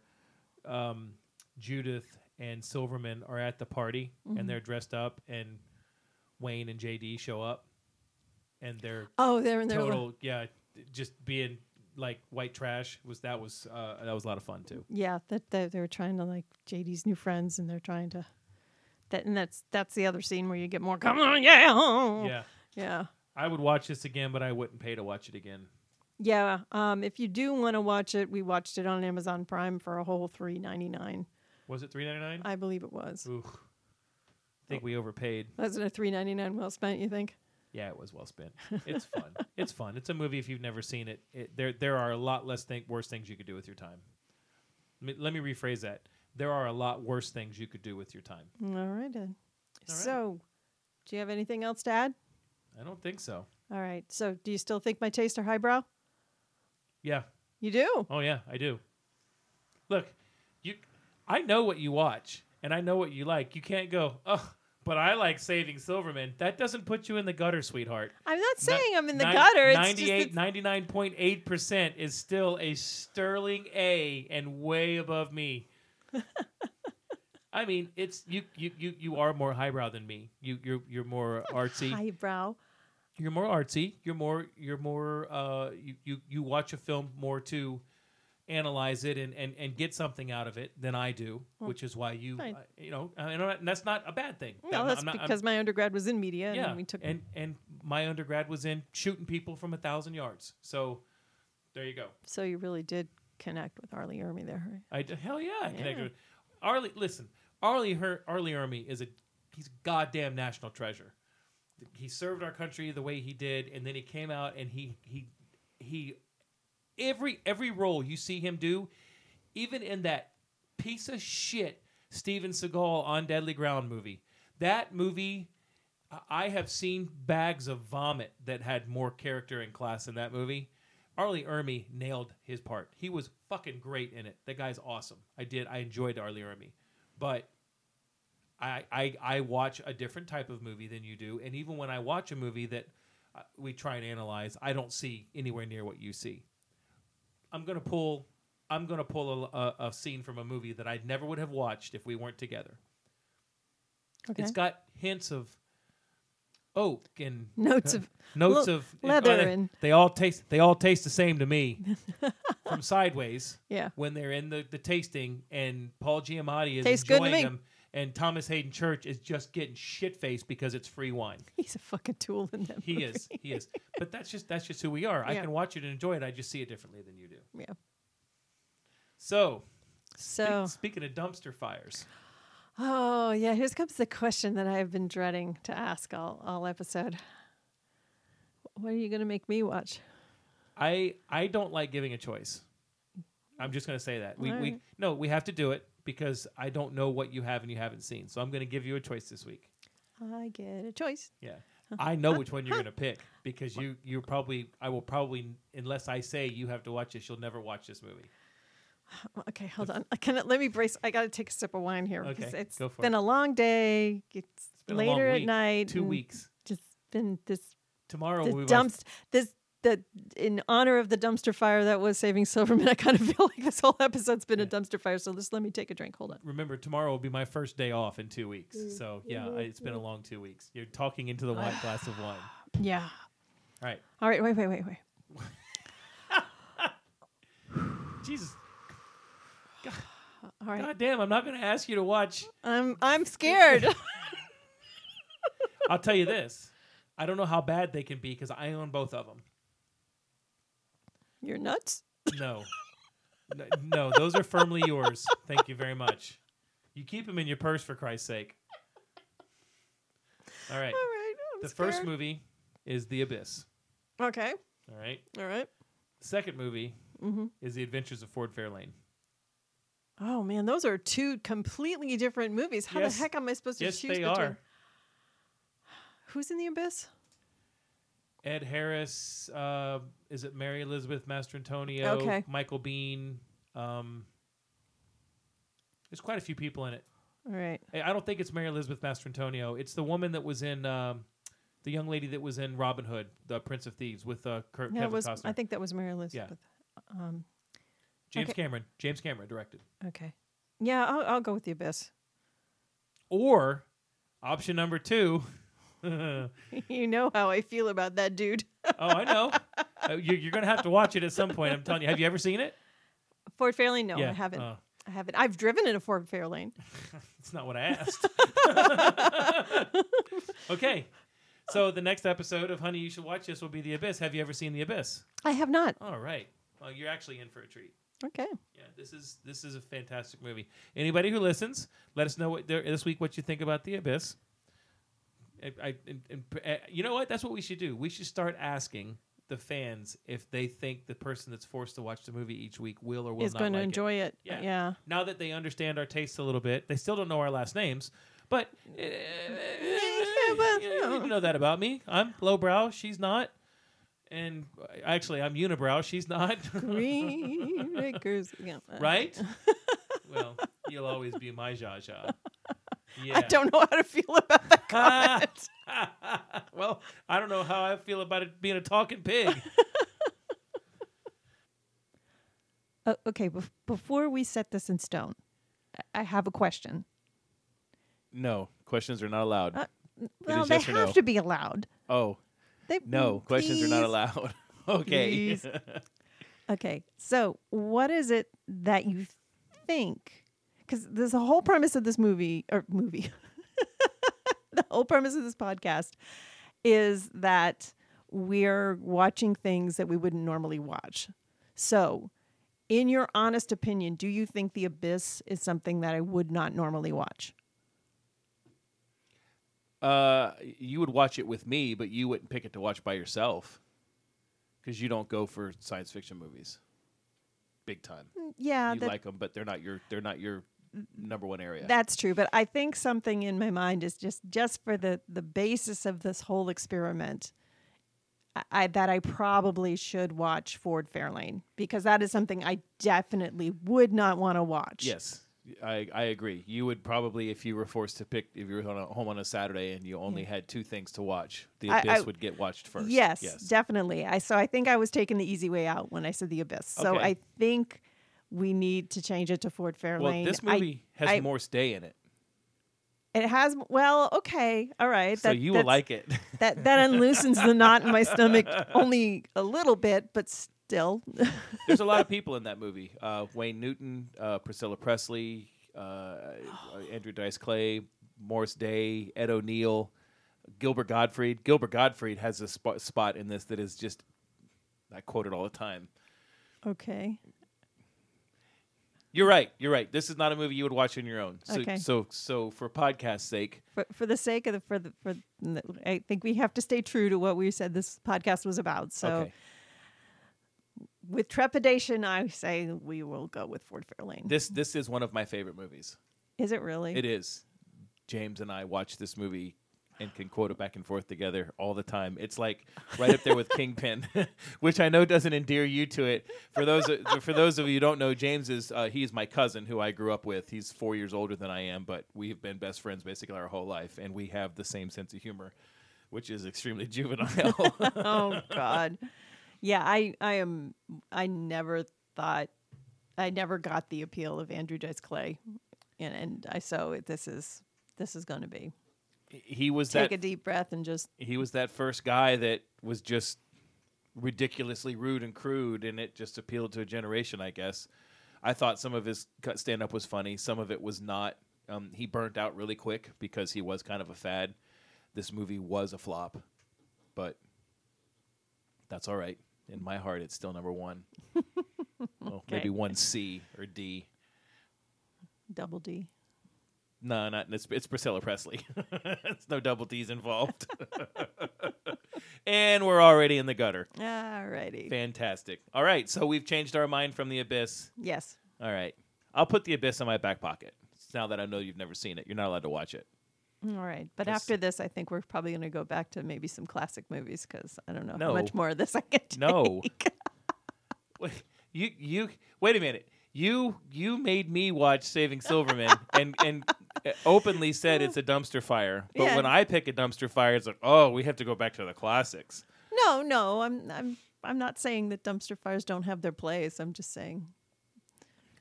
um, Judith and Silverman are at the party Mhm. and they're dressed up, and Wayne and JD show up, and they're Oh, they're in their total yeah, just being like white trash was that was uh, that was a lot of fun too. yeah that they, they were trying to like jd's new friends and they're trying to that and that's that's the other scene where you get more come on yeah Yeah, yeah I would watch this again, but I wouldn't pay to watch it again. yeah um if you do want to watch it we watched it on amazon prime for a whole 3.99 Was it three ninety nine? i believe it was Ooh, I think we overpaid. wasn't a 3.99 well spent you think Yeah, it was well spent. It's fun. it's fun. It's a movie if you've never seen it. it there there are a lot less thing, worse things you could do with your time. Let me, let me rephrase that. There are a lot worse things you could do with your time. all right then All right. so do you have anything else to add I don't think so. all right so do you still think my tastes are highbrow Yeah. you do Oh yeah, I do. Look, you I know what you watch and I know what you like. You can't go, "Oh, but I like Saving Silverman." That doesn't put you in the gutter, sweetheart. i'm not saying i'm in the Nin- gutter it's 98 99.8% is still a sterling A and way above me. I mean, it's you you you you are more highbrow than me. You you're you're more artsy. highbrow You're more artsy. You're more you're more uh you you, you watch a film more to analyze it and, and, and get something out of it than I do, Well, which is why you uh, you know, uh, you and that's not a bad thing. no I'm that's I'm not- I'm- because my undergrad was in media yeah, and we took and and my undergrad was in shooting people from a thousand yards. So there you go. So you really did connect with R. Lee Ermey there. Right? I hell yeah, I connected Yeah. with R. Lee. Listen, R. Lee Her- R. Lee Ermey is a he's a goddamn national treasure. He served our country the way he did, and then he came out and he he he every every role you see him do, even in that piece of shit Steven Seagal on Deadly Ground movie. That movie, I- have seen bags of vomit that had more character and class in that movie. R. Lee Ermey nailed his part. He was fucking great in it. That guy's awesome. I did. I enjoyed R. Lee Ermey, but I, I I watch a different type of movie than you do, and even when I watch a movie that uh, we try and analyze, I don't see anywhere near what you see. I'm gonna pull. I'm gonna pull a, a, a scene from a movie that I never would have watched if we weren't together. Okay. It's got hints of oak and Notes of- notes of leather they, and- they all taste they all taste the same to me from sideways. Yeah. when they're in the, the tasting and Paul Giamatti is Tastes enjoying them, and Thomas Haden Church is just getting shit faced because it's free wine. He's a fucking tool in that. He movie. is. He is. But that's just that's just who we are. I can watch it and enjoy it. I just see it differently than you do. Yeah. So, So- spe- speaking of dumpster fires, Oh yeah, here comes the question that I have been dreading to ask all all episode. What are you going to make me watch? I I don't like giving a choice. I'm just going to say that. We we no, we have to do it because I don't know what you have and you haven't seen. So I'm going to give you a choice this week. I get a choice. Yeah. I know which one you're going to pick because you you probably I will probably unless I say you have to watch this, you'll never watch this movie. Okay, hold on. Can let me brace. I got to take a sip of wine here because Okay, it's for been it. a long day. It's, been a long later at night. two weeks. Just been this Tomorrow this we dumpst this the in honor of the dumpster fire that was saving Silverman. I kind of feel like this whole episode's been a dumpster fire. So just let me take a drink. Hold on. remember tomorrow will be my first day off in two weeks. Mm. So yeah, I, it's been a long two weeks. You're talking into the white glass of wine. Yeah. All right. All right. Wait. Wait. Wait. Wait. Jesus. All right. God damn, I'm not going to ask you to watch. I'm I'm scared. I'll tell you this. I don't know how bad they can be because I own both of them. You're nuts. No. no, those are firmly yours. Thank you very much. You keep them in your purse for Christ's sake. All right. All right. I'm the first movie is The Abyss. Okay. All right. All right. The second movie Mhm. is The Adventures of Ford Fairlane. Oh man, those are two completely different movies. How Yes. the heck am I supposed to Yes, choose they between? are. Who's in the abyss? Ed Harris, uh, is it Mary Elizabeth Mastrantonio? Okay. Michael Biehn. Um, there's quite a few people in it. All right. I I don't think it's Mary Elizabeth Mastrantonio. It's the woman that was in um, the young lady that was in Robin Hood, the Prince of Thieves, with uh, Kurt, Yeah, it Kevin was. Costner. I think that was Mary Elizabeth. Um, James okay. Cameron. James Cameron directed. okay. Yeah, I'll, I'll go with the abyss. Or option number two. oh, you know how I feel about that dude. Oh, I know. Uh, you, you're going to have to watch it at some point. I'm telling you. Have you ever seen it? Ford Fairlane? No, Yeah, I haven't. uh. I haven't. I've driven in a Ford Fairlane. That's not what I asked. okay. So the next episode of Honey, You Should Watch This will be The Abyss. Have you ever seen The Abyss? I have not. All right. Well, you're actually in for a treat. Okay. Yeah, this is this is a fantastic movie. Anybody who listens, let us know what there, this week what you think about The Abyss. I, I, and, and, uh, you know what? That's what we should do. We should start asking the fans if they think the person that's forced to watch the movie each week will or will Is not going to like enjoy it. Yeah. Yeah. Now that they understand our tastes a little bit, they still don't know our last names, but uh, you know that about me. I'm lowbrow. She's not. And actually, I'm unibrow. She's not. Green Acres. Yeah. right? well, you'll always be my Zsa Zsa. Yeah. I don't know how to feel about that comment. well, I don't know how I feel about it being a talking pig. Uh, okay, bef- before we set this in stone, I- I have a question. No, questions are not allowed. Uh, well, they yes have no. to be allowed. Oh, They, no, questions are not allowed. okay. Please. Okay, so what is it that you think? Because there's a whole premise of this movie or movie. the whole premise of this podcast is that we're watching things that we wouldn't normally watch. So, in your honest opinion, do you think The Abyss is something that I would not normally watch? Uh, you would watch it with me, but you wouldn't pick it to watch by yourself because you don't go for science fiction movies. Big time. yeah, you that- like them, but they're not your they're not your number one area. That's true, but I think something in my mind is just just for the the basis of this whole experiment. I, I that I probably should watch Ford Fairlane because that is something I definitely would not want to watch. Yes, I, I agree. You would probably, if you were forced to pick, if you were on a, home on a Saturday and you only had two things to watch, The I- Abyss I- would get watched first. Yes, yes. definitely. I so I think I was taking the easy way out when I said the abyss. So Okay. I think we need to change it to Ford Fairlane. Well, this I- movie has I- Morris Day in it, It has well, okay, all right. so you will like it. that that unloosens the knot in my stomach only a little bit, but still. There's a lot of people in that movie. Uh, Wayne Newton, uh, Priscilla Presley, uh, Andrew Dice Clay, Morris Day, Ed O'Neill, Gilbert Gottfried. Gilbert Gottfried has a spot, spot in this that is just I quote it all the time. okay. You're right. You're right. This is not a movie you would watch on your own. So, Okay. so, so for podcast sake, For, for the sake of the for the for the, I think we have to stay true to what we said this podcast was about. So okay. with trepidation, I say we will go with Ford Fairlane. This this is one of my favorite movies. is it really? It is. James and I watched this movie and can quote it back and forth together all the time. It's like right up there with Kingpin, which I know doesn't endear you to it. For those for those of you who don't know, James is uh, he's my cousin who I grew up with. He's four years older than I am, but we've been best friends basically our whole life, and we have the same sense of humor, which is extremely juvenile. oh God. Yeah, I I am. I never thought. I never got the appeal of Andrew Dice Clay, and and I so this is this is going to be he was take that a deep breath and just he was that first guy that was just ridiculously rude and crude, and it just appealed to a generation, I guess. I thought some of his stand up was funny, some of it was not. Um, he burnt out really quick because he was kind of a fad. This movie was a flop, but that's all right. In my heart, it's still number one. well, maybe one C or D. double D. No, not it's, it's Priscilla Presley. it's no double D's involved. and we're already in the gutter. Alrighty. Fantastic. All right, so we've changed our mind from the abyss. Yes. All right, I'll put the abyss in my back pocket. Now that I know you've never seen it, you're not allowed to watch it. All right, but Yes. after this, I think we're probably going to go back to maybe some classic movies because I don't know No. how much more of this I can take. No. Wait, you you wait a minute. You you made me watch Saving Silverman and and openly said it's a dumpster fire. But Yeah. when I pick a dumpster fire, it's like, oh, we have to go back to the classics. No, no, I'm I'm I'm not saying that dumpster fires don't have their place. I'm just saying.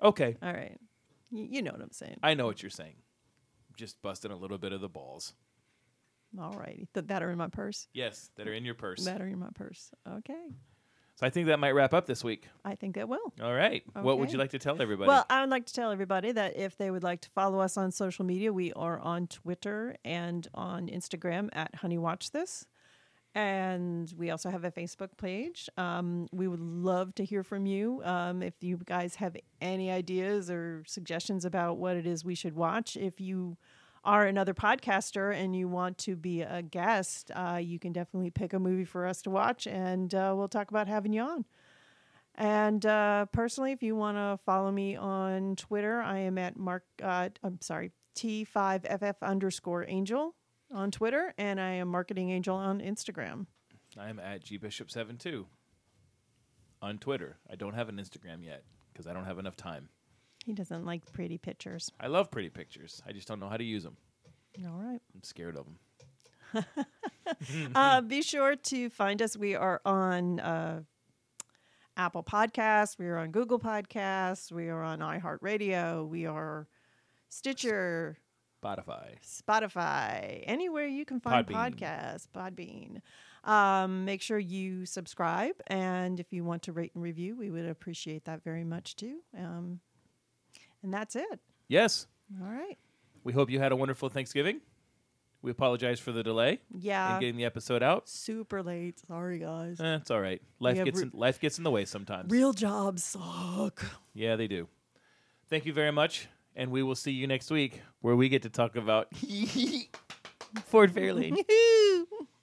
Okay, All right, y- you know what I'm saying. I know what you're saying. Just busting a little bit of the balls. All righty, Th- that are in my purse. Yes, that are in your purse. That are in my purse. Okay, So I think that might wrap up this week. I think it will. All right. What would you like to tell everybody? Well, I would like to tell everybody that if they would like to follow us on social media, we are on Twitter and on Instagram at Honey Watch This. And we also have a Facebook page. Um, we would love to hear from you. Um, if you guys have any ideas or suggestions about what it is we should watch, if you are another podcaster and you want to be a guest, uh, you can definitely pick a movie for us to watch, and uh, we'll talk about having you on. And uh, personally, if you want to follow me on Twitter, I am at Mark. Uh, I'm sorry, T5FF underscore Angel on Twitter, and I am Marketing Angel on Instagram. I'm at gbishop72 on Twitter. I don't have an Instagram yet because I don't have enough time. He doesn't like pretty pictures. I love pretty pictures. I just don't know how to use them. All right. I'm scared of them. uh, be sure to find us. We are on uh, Apple Podcasts. We are on Google Podcasts. We are on iHeartRadio. We are Stitcher, Spotify. Spotify, anywhere you can find Podbean. podcasts, Podbean. Um, make sure you subscribe, and if you want to rate and review, we would appreciate that very much too. Um, and that's it. Yes. All right. We hope you had a wonderful Thanksgiving. We apologize for the delay. Yeah. In getting the episode out. Super late. Sorry, guys. Eh, it's all right. Life gets re- in, life gets in the way sometimes. Real jobs suck. Yeah, they do. Thank you very much, and we will see you next week, where we get to talk about Ford Fairlane.